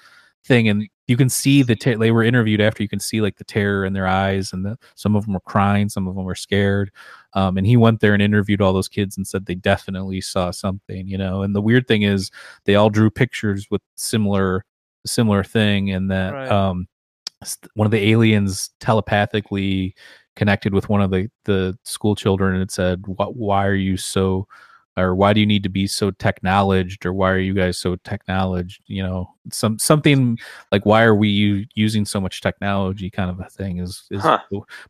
thing and you can see the ter- they were interviewed after you can see like the terror in their eyes and the, some of them were crying some of them were scared um, and he went there and interviewed all those kids and said they definitely saw something you know and the weird thing is they all drew pictures with similar similar thing and that Right. um one of the aliens telepathically connected with one of the the school children and it said what why are you so or why do you need to be so technologed or why are you guys so technologed you know some something like why are we u- using so much technology kind of a thing is is Huh.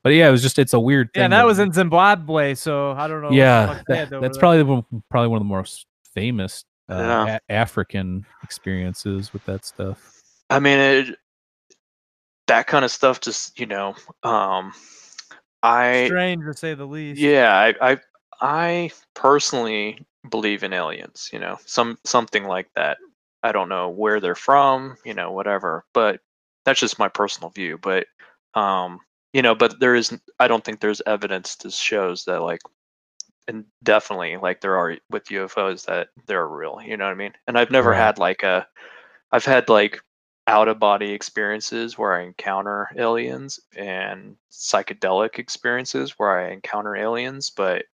but yeah it was just it's a weird thing yeah, and that that- was in Zimbabwe, so I don't know. yeah that- that's there. probably the one, probably one of the most famous uh, Yeah. a- african experiences with that stuff I mean, it, that kind of stuff just, you know, um, I strange to say the least. Yeah, I, I I personally believe in aliens, you know, some something like that. I don't know where they're from, you know, whatever, but that's just my personal view. But um, you know, but there is I don't think there's evidence that shows that like and definitely like there are with UFOs that they're real, you know what I mean? And I've never Right. had like a I've had like out of body experiences where I encounter aliens and psychedelic experiences where I encounter aliens, but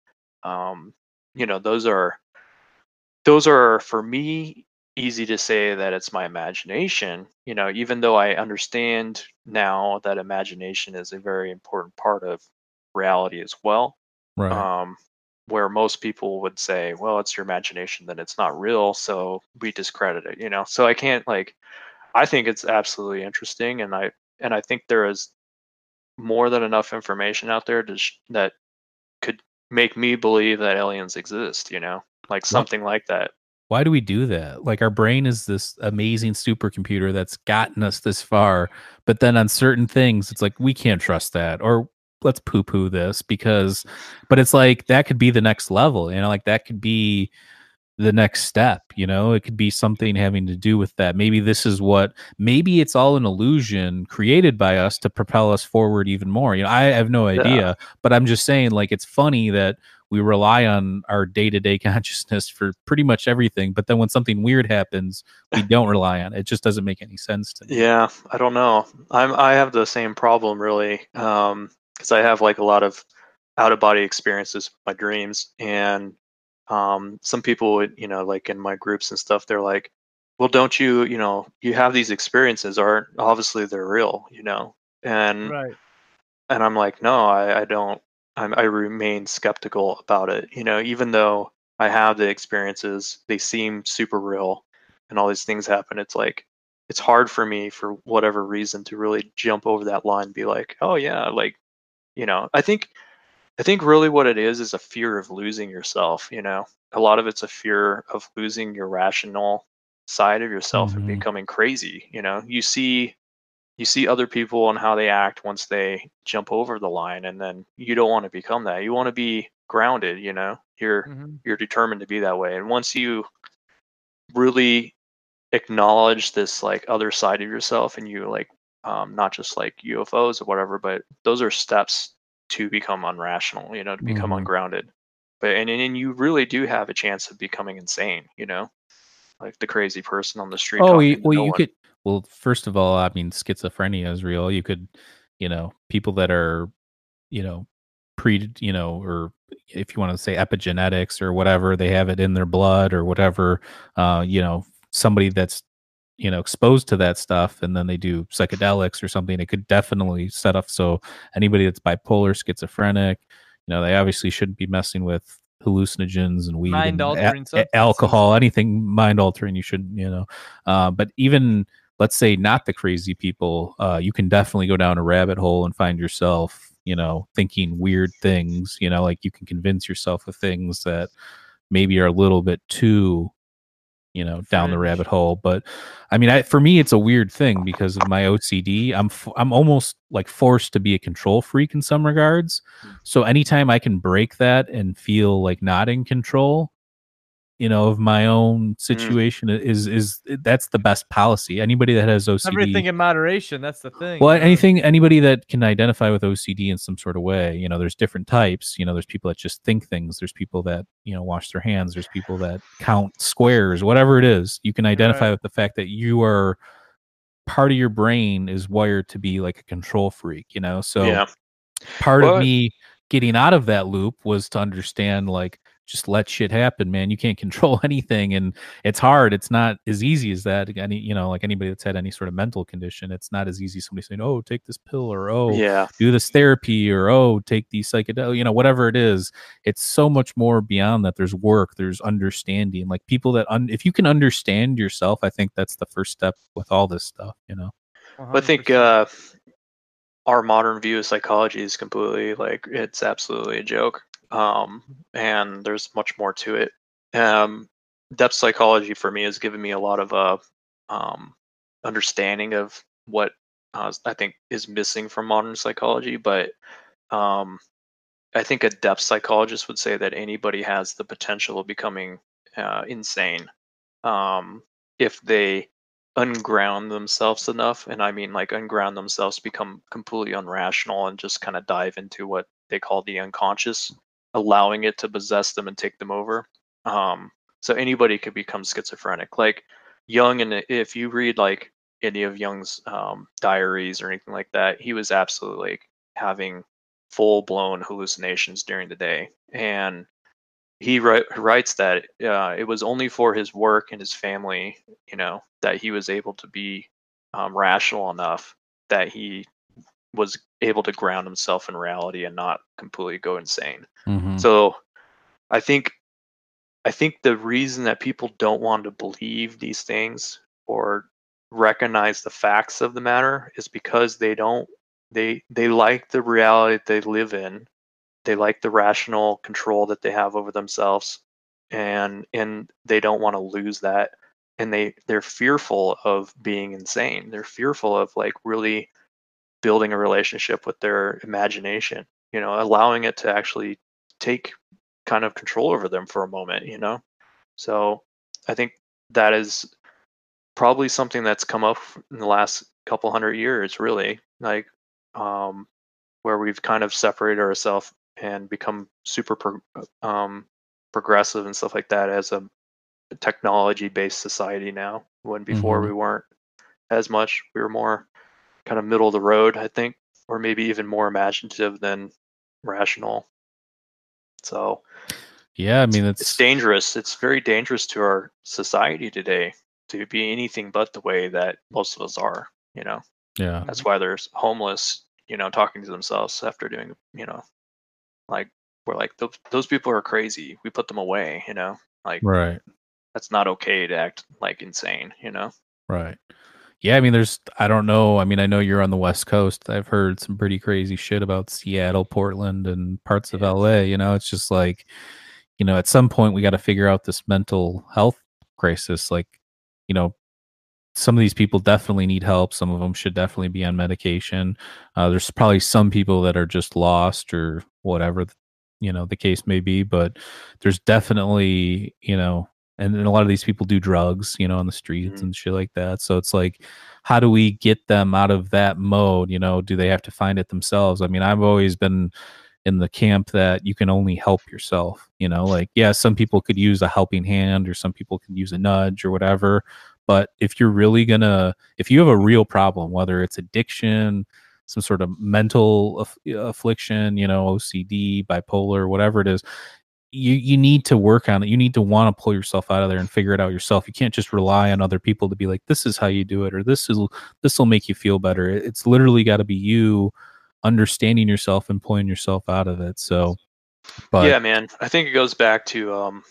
um, you know, those are those are for me easy to say that it's my imagination, you know, even though I understand now that imagination is a very important part of reality as well. right Um, where most people would say, well, it's your imagination, then it's not real, so we discredit it, you know. So I can't like I think it's absolutely interesting and I and I think there is more than enough information out there to sh- that could make me believe that aliens exist, you know, like something like that. why do we do that? Like our brain is this amazing supercomputer that's gotten us this far but then on certain things it's like we can't trust that or let's poo poo this because but it's like that could be the next level you know? Like that could be the next step you know? It could be something having to do with that. Maybe this is what maybe it's all an illusion created by us to propel us forward even more. You know i have no Yeah. idea but i'm just saying like it's funny that we rely on our day-to-day consciousness for pretty much everything but then when something weird happens we don't rely on it. It just doesn't make any sense to me. Yeah, I don't know. I'm I have the same problem really, um, because I have like a lot of out of body experiences my dreams, and um, some people would, you know, like in my groups and stuff, they're like, "Well, don't you, you know, you have these experiences, aren't obviously they're real, you know?" And Right. and I'm like, no, I, I don't. I'm, I remain skeptical about it. You know, even though I have the experiences, they seem super real, and all these things happen. It's like it's hard for me for whatever reason to really jump over that line and be like, oh yeah, like you know. I think I think really what it is is a fear of losing yourself. You know, a lot of it's a fear of losing your rational side of yourself and Mhm. becoming crazy. You know, you see you see other people and how they act once they jump over the line and then you don't want to become that you want to be grounded. You know, you're Mhm. you're determined to be that way, and once you really acknowledge this like other side of yourself, and you like um, not just like UFOs or whatever, but those are steps to become unrational. You know, to become Mhm. ungrounded. But and and you really do have a chance of becoming insane. You know, like the crazy person on the street. Oh, you, well, no you one. could. Well, first of all, I mean, schizophrenia is real. You could, you know, people that are, you know, pre, you know, or if you want to say epigenetics or whatever, they have it in their blood or whatever. Uh, you know, somebody that's, you know, exposed to that stuff, and then they do psychedelics or something. It could definitely set up so anybody that's bipolar, schizophrenic, you know, they obviously shouldn't be messing with hallucinogens and weed, Mind-altering a- alcohol, anything mind altering. You shouldn't, you know. Uh, but even let's say not the crazy people, uh, you can definitely go down a rabbit hole and find yourself, you know, thinking weird things. You know, like you can convince yourself of things that maybe are a little bit too you know down the rabbit hole but i mean I, for me it's a weird thing because of my ocd i'm f- i'm almost like forced to be a control freak in some regards. Hmm. So anytime i can break that and feel like not in control you know of my own mm. situation is is that's the best policy anybody that has ocd Everything in moderation. That's the thing. well anything anybody that can identify with ocd in some sort of way you know there's different types you know there's people that just think things there's people that you know wash their hands there's people that count squares whatever it is you can identify Right. with the fact that you are part of your brain is wired to be like a control freak you know so yeah. part Well, of me getting out of that loop was to understand like just let shit happen man. You can't control anything and it's hard. It's not as easy as that any you know like anybody that's had any sort of mental condition it's not as easy as somebody saying oh take this pill or oh Yeah. do this therapy or oh take these psychedelic you know whatever it is. It's so much more beyond that. There's work there's understanding. Like people that un- if you can understand yourself i think that's the first step with all this stuff you know? I think uh, our modern view of psychology is completely like it's absolutely a joke. Um, and there's much more to it. Um, depth psychology for me has given me a lot of uh, um, understanding of what uh, I think is missing from modern psychology. But um, I think a depth psychologist would say that anybody has the potential of becoming uh, insane um, if they unground themselves enough and i mean like unground themselves become completely unrational and just kind of dive into what they call the unconscious allowing it to possess them and take them over. Um so anybody could become schizophrenic. Like Jung and if you read like any of Jung's um, diaries or anything like that he was absolutely like having full blown hallucinations during the day. And he wri- writes that uh, it was only for his work and his family, you know, that he was able to be um, rational enough that he was able to ground himself in reality and not completely go insane. Mhm. So I think I think the reason that people don't want to believe these things or recognize the facts of the matter is because they don't they they like the reality that they live in they like the rational control that they have over themselves and and they don't want to lose that and they they're fearful of being insane they're fearful of like really building a relationship with their imagination you know allowing it to actually take kind of control over them for a moment you know so i think that is probably something that's come up in the last couple hundred years really like um where we've kind of separated ourselves and become super pro- um, progressive and stuff like that as a technology based society now when before Mhm. we weren't as much we were more kind of middle of the road i think or maybe even more imaginative than rational. So yeah i mean it's it's dangerous. It's very dangerous to our society today to be anything but the way that most of us are you know? Yeah. That's why there's homeless you know talking to themselves after doing you know like we're like those, those people are crazy. We put them away you know? Like right. that's not okay to act like insane you know? Right. Yeah, I mean there's I don't know. I mean, I know you're on the West Coast. I've heard some pretty crazy shit about Seattle, Portland, and parts of. LA. You know, it's just like, you know, at some point we got to figure out this mental health crisis. Like, you know, some of these people definitely need help. Some of them should definitely be on medication. Uh, there's probably some people that are just lost or whatever. you know the case may be but there's definitely you know and, and a lot of these people do drugs you know on the streets Mhm. and shit like that. So it's like how do we get them out of that mode you know? Do they have to find it themselves? I mean i've always been in the camp that you can only help yourself you know? Like yeah some people could use a helping hand or some people could use a nudge or whatever but if you're really gonna if you have a real problem whether it's addiction some sort of mental aff- affliction you know ocd bipolar whatever it is you you need to work on it. You need to want to pull yourself out of there and figure it out yourself. You can't just rely on other people to be like this is how you do it or this is this will make you feel better. It's literally got to be you understanding yourself and pulling yourself out of it so but yeah, man. I think it goes back to um,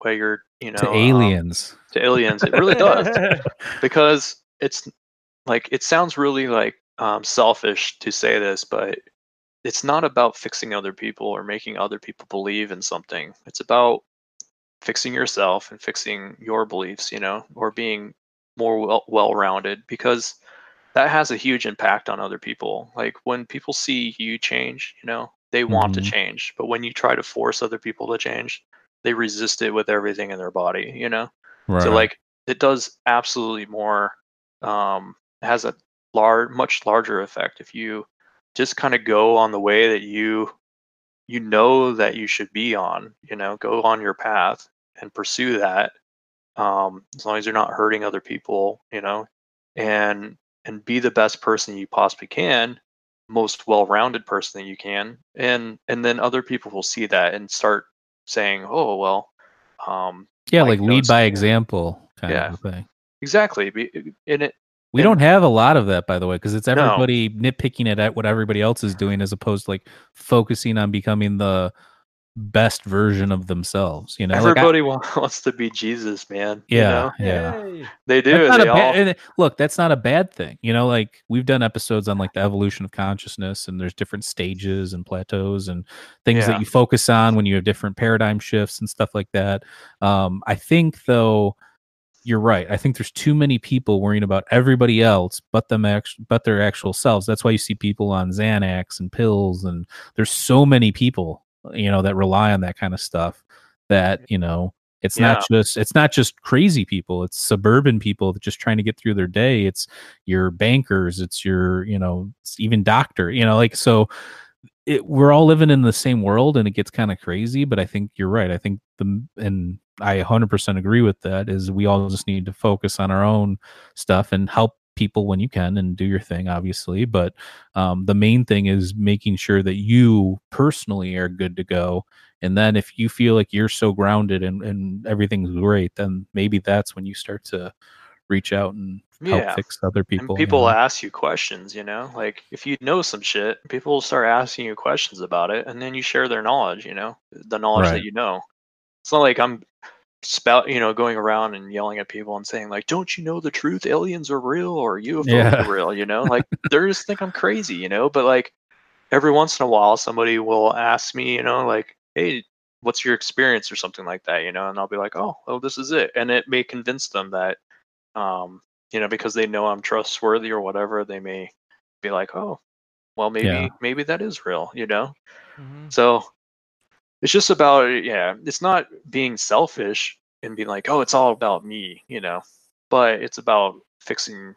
where you're, you know, to um, aliens. to aliens. It really does. Because it's like it sounds really like um, selfish to say this, but it's not about fixing other people or making other people believe in something. It's about fixing yourself and fixing your beliefs, you know, or being more well well-rounded because that has a huge impact on other people. Like when people see you change, you know, they want to Mhm. change, but when you try to force other people to change, they resist it with everything in their body, you know. right So like it does absolutely more um has a large much larger effect if you just kind of go on the way that you you know that you should be on, you know, go on your path and pursue that. Um as long as you're not hurting other people, you know, and and be the best person you possibly can, most well-rounded person that you can. And and then other people will see that and start saying, "Oh, well, um yeah like, like lead by example kind Yeah. of thing exactly." be- And it We And- don't have a lot of that, by the way, because it's No. everybody nitpicking it at what everybody else is doing, as opposed to like focusing on becoming the best version of themselves. You know, Like, I- Everybody wants to be Jesus, man. you yeah, know? yeah. Yay. they do. That's They a all, bad, and look, that's not a bad thing. You know, like we've done episodes on like the evolution of consciousness, and there's different stages and plateaus and things Yeah. that you focus on when you have different paradigm shifts and stuff like that. Um, I think though, you're right. I think there's too many people worrying about everybody else but them act- but their actual selves. That's why you see people on Xanax and pills, and there's so many people, you know, that rely on that kind of stuff. That you know, it's not just it's not just crazy people. It's suburban people that just trying to get through their day. It's your bankers. It's your you know, it's even doctor. You know, like so. It, we're all living in the same world and it gets kind of crazy but i think you're right i think the and i 100% agree with that is we all just need to focus on our own stuff and help people when you can and do your thing obviously but um, the main thing is making sure that you personally are good to go and then if you feel like you're so grounded and, and everything's great then maybe that's when you start to reach out and help Yeah. fix other people and you people know? ask you questions, you know, like if you know some shit, people will start asking you questions about it, and then you share their knowledge, you know, the knowledge Right. that you know. It's not like I'm spout, you know, going around and yelling at people and saying like, "Don't you know the truth? Aliens are real, or UFOs Yeah. are real." You know, like they just think I'm crazy, you know. But like every once in a while, somebody will ask me, you know, like, "Hey, what's your experience?" or something like that, you know, and I'll be like, "Oh, well, this is it," and it may convince them that, um, you know, because they know I'm trustworthy or whatever, they may be like, "Oh, well, maybe Yeah. maybe that is real," you know. Mhm. So it's just about yeah, it's not being selfish and being like, oh, it's all about me, you know, but it's about fixing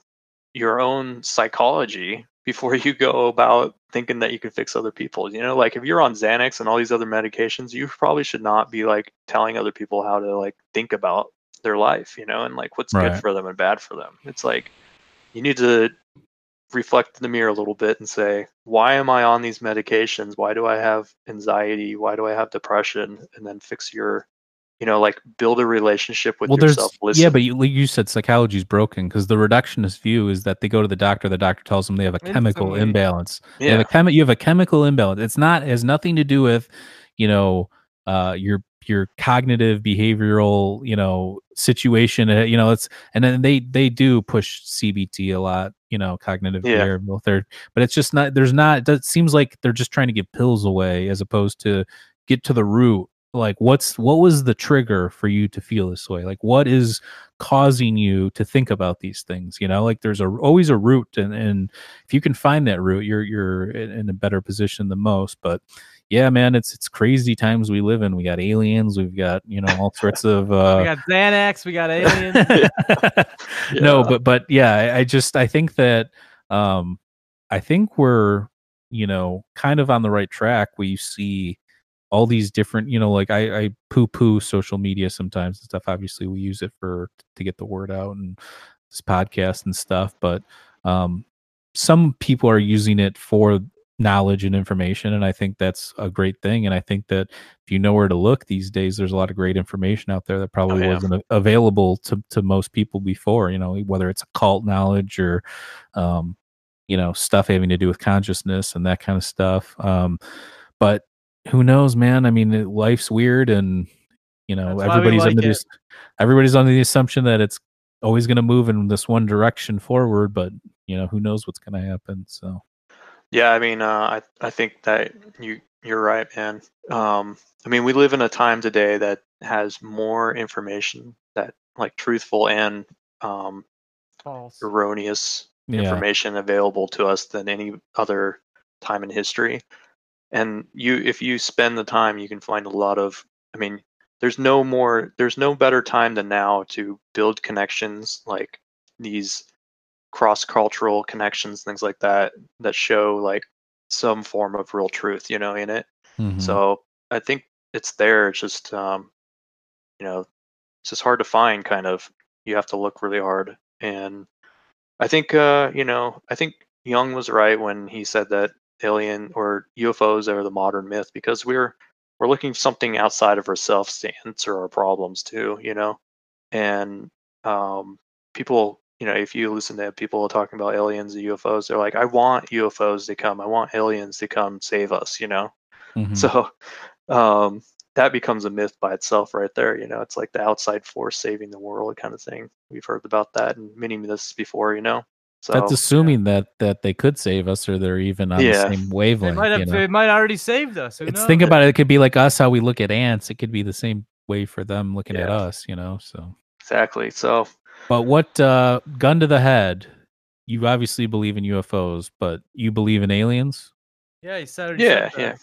your own psychology before you go about thinking that you can fix other people. You know, like if you're on Xanax and all these other medications, you probably should not be like telling other people how to like think about their life, you know, and like what's good for them and bad for them. It's like you need to reflect in the mirror a little bit and say, why am I on these medications? Why do I have anxiety? Why do I have depression? And then fix your, you know, like build a relationship with well, yourself. Listen. yeah, but you, you said psychology is broken because the reductionist view is that they go to the doctor, the doctor tells them they have a chemical imbalance. You have yeah, a chemi- you have a chemical imbalance. It's not it has nothing to do with, you know, uh, your your cognitive behavioral, you know, situation. uh, You know, it's and then they they do push CBT a lot. You know, cognitive Yeah. therapy, but it's just not. There's not. It seems like they're just trying to give pills away as opposed to get to the root. Like, what's what was the trigger for you to feel this way? Like, what is causing you to think about these things? You know, like there's a always a root, and and if you can find that root, you're you're in, in a better position than most. But yeah, man, it's it's crazy times we live in. We got aliens, we've got you know all sorts of. Uh, we got Xanax, we got aliens. no, but but yeah, I, I just I think that um I think we're you know kind of on the right track. We see all these different you know like I I poo poo social media sometimes and stuff. Obviously, we use it for to get the word out and this podcast and stuff, but um some people are using it for knowledge and information and i think that's a great thing and i think that if you know where to look these days there's a lot of great information out there that probably yeah. wasn't available to, to most people before you know whether it's occult knowledge or um you know stuff having to do with consciousness and that kind of stuff um but who knows man i mean life's weird and you know That's everybody's like under it. this everybody's under the assumption that it's always going to move in this one direction forward but you know who knows what's going to happen so Yeah, I mean, uh, I I think that you you're right, man. Um, I mean, we live in a time today that has more information that like truthful and um, False. erroneous yeah information available to us than any other time in history. And you, if you spend the time, you can find a lot of. I mean, there's no more, there's no better time than now to build connections like these cross-cultural connections, things like that, that show like some form of real truth, you know, in it. Mhm. So I think it's there. It's just, um, you know, it's just hard to find. Kind of, you have to look really hard. And I think, uh, you know, I think Jung was right when he said that alien or UFOs are the modern myth because we're we're looking for something outside of ourselves to answer our problems too. You know, and um, people, you know, if you listen to people talking about aliens and UFOs, they're like, I want UFOs to come. I want aliens to come save us. You know. Mhm. So um, that becomes a myth by itself, right there. You know, it's like the outside force saving the world kind of thing. We've heard about that in many myths before. You know, so that's assuming that that they could save us or they're even on Yeah. the same They wavelength might have. you know? They might already saved us. Who it's knows? think about it it could be like us how we look at ants it could be the same way for them looking at us you know so exactly. So but what uh gun to the head you obviously believe in ufos but you believe in aliens Yeah, he said. yeah, said yeah.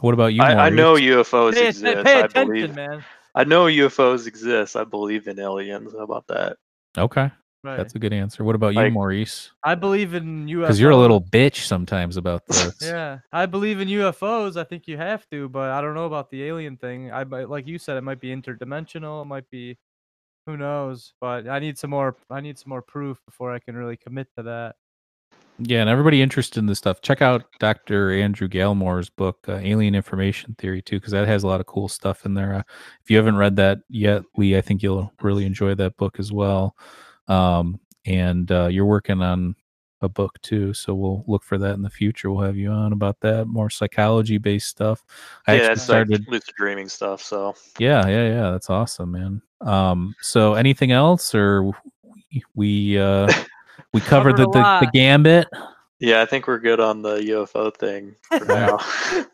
what about you I, I know UFOs Pay, exist. atten- pay I attention, believe. man. I know UFOs exist. I believe in aliens. How about that? okay Right. that's a good answer what about you Like- Maurice I believe in UFOs. because you're a little bitch sometimes about this Yeah, I believe in UFOs. I think you have to, but I don't know about the alien thing. I might, like you said, it might be interdimensional. It might be, who knows? But I need some more. I need some more proof before I can really commit to that. Yeah, and everybody interested in this stuff, check out Dr. Andrew Gallimore's book, uh, Alien Information Theory, too, because that has a lot of cool stuff in there. Uh, if you haven't read that yet, Lee, I think you'll really enjoy that book as well. Um, and uh, you're working on a book too, so we'll look for that in the future. We'll have you on about that, more psychology based stuff. I yeah, actually it's started. like lucid dreaming stuff. So Yeah, yeah, yeah. That's awesome, man. Um, so anything else, or we- we uh, we covered, Covered the, the the gambit? yeah, I think we're good on the UFO thing for now.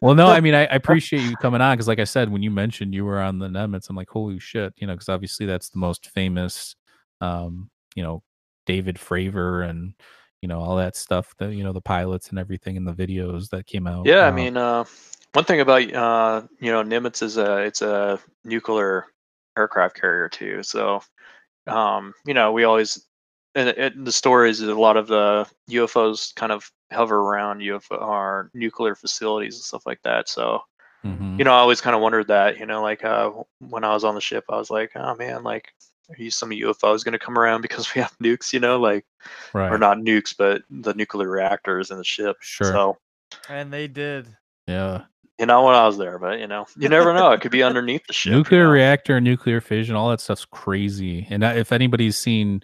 Well, no, I mean, I, I appreciate you coming on because, like I said, when you mentioned you were on the Nimitz, I'm like, holy shit, you know, because obviously that's the most famous, um, you know, David Fravor and you know all that stuff, the you know the pilots and everything in the videos that came out. Yeah, I uh, mean, uh, one thing about uh, you know Nimitz is a it's a nuclear aircraft carrier too. So, um, you know, we always in, in the stories is a lot of the UFOs kind of hover around UFO or nuclear facilities and stuff like that. So, mhm. you know, I always kind of wondered that. You know, like uh, when I was on the ship, I was like, oh man, like. Are you some UFOs going to come around because we have nukes? You know, like right, or not nukes, but the nuclear reactors in the ship. Sure. So And they did. yeah, you know when I was there, but you know, you never know. It could be underneath the ship. you nuclear know? reactor, nuclear fission, all that stuff's crazy. And if anybody's seen,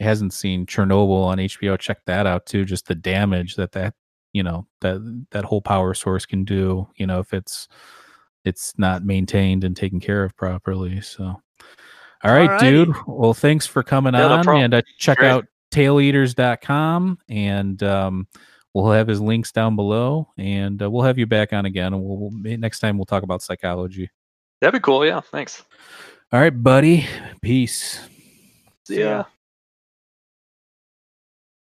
hasn't seen Chernobyl on HBO, check that out too. Just the damage that that you know that that whole power source can do. You know, if it's it's not maintained and taken care of properly. So, all right, dude. Well, thanks for coming Yeah, on, problem. and uh, check Great. out taileaters.com and um, we'll have his links down below and uh, we'll have you back on again and we'll, we'll next time we'll talk about psychology That'd be cool. Yeah. Thanks. all right, buddy. Peace. See ya.